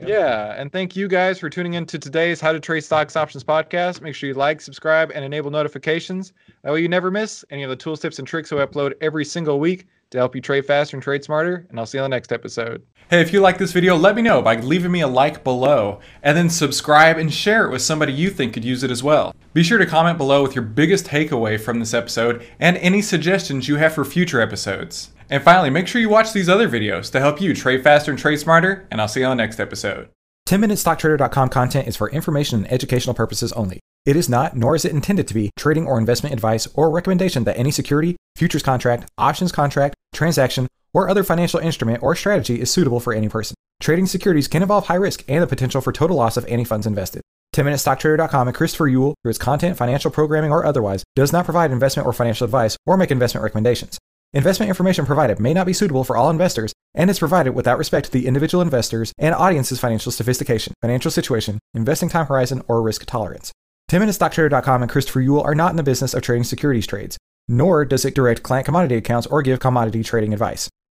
Yeah, and thank you guys for tuning in to today's How to Trade Stocks Options podcast. Make sure you like, subscribe, and enable notifications. That way you never miss any of the tools, tips, and tricks we upload every single week to help you trade faster and trade smarter. And I'll see you on the next episode. Hey, if you like this video, let me know by leaving me a like below, and then subscribe and share it with somebody you think could use it as well. Be sure to comment below with your biggest takeaway from this episode and any suggestions you have for future episodes. And finally, make sure you watch these other videos to help you trade faster and trade smarter, and I'll see you on the next episode. 10MinuteStockTrader.com content is for information and educational purposes only. It is not, nor is it intended to be, trading or investment advice or recommendation that any security, futures contract, options contract, transaction, or other financial instrument or strategy is suitable for any person. Trading securities can involve high risk and the potential for total loss of any funds invested. 10MinuteStockTrader.com and Christopher Uhl, through its content, financial programming, or otherwise, does not provide investment or financial advice or make investment recommendations. Investment information provided may not be suitable for all investors and is provided without respect to the individual investors and audience's financial sophistication, financial situation, investing time horizon, or risk tolerance. 10MinuteStockTrader.com and Christopher Uhl are not in the business of trading securities trades, nor does it direct client commodity accounts or give commodity trading advice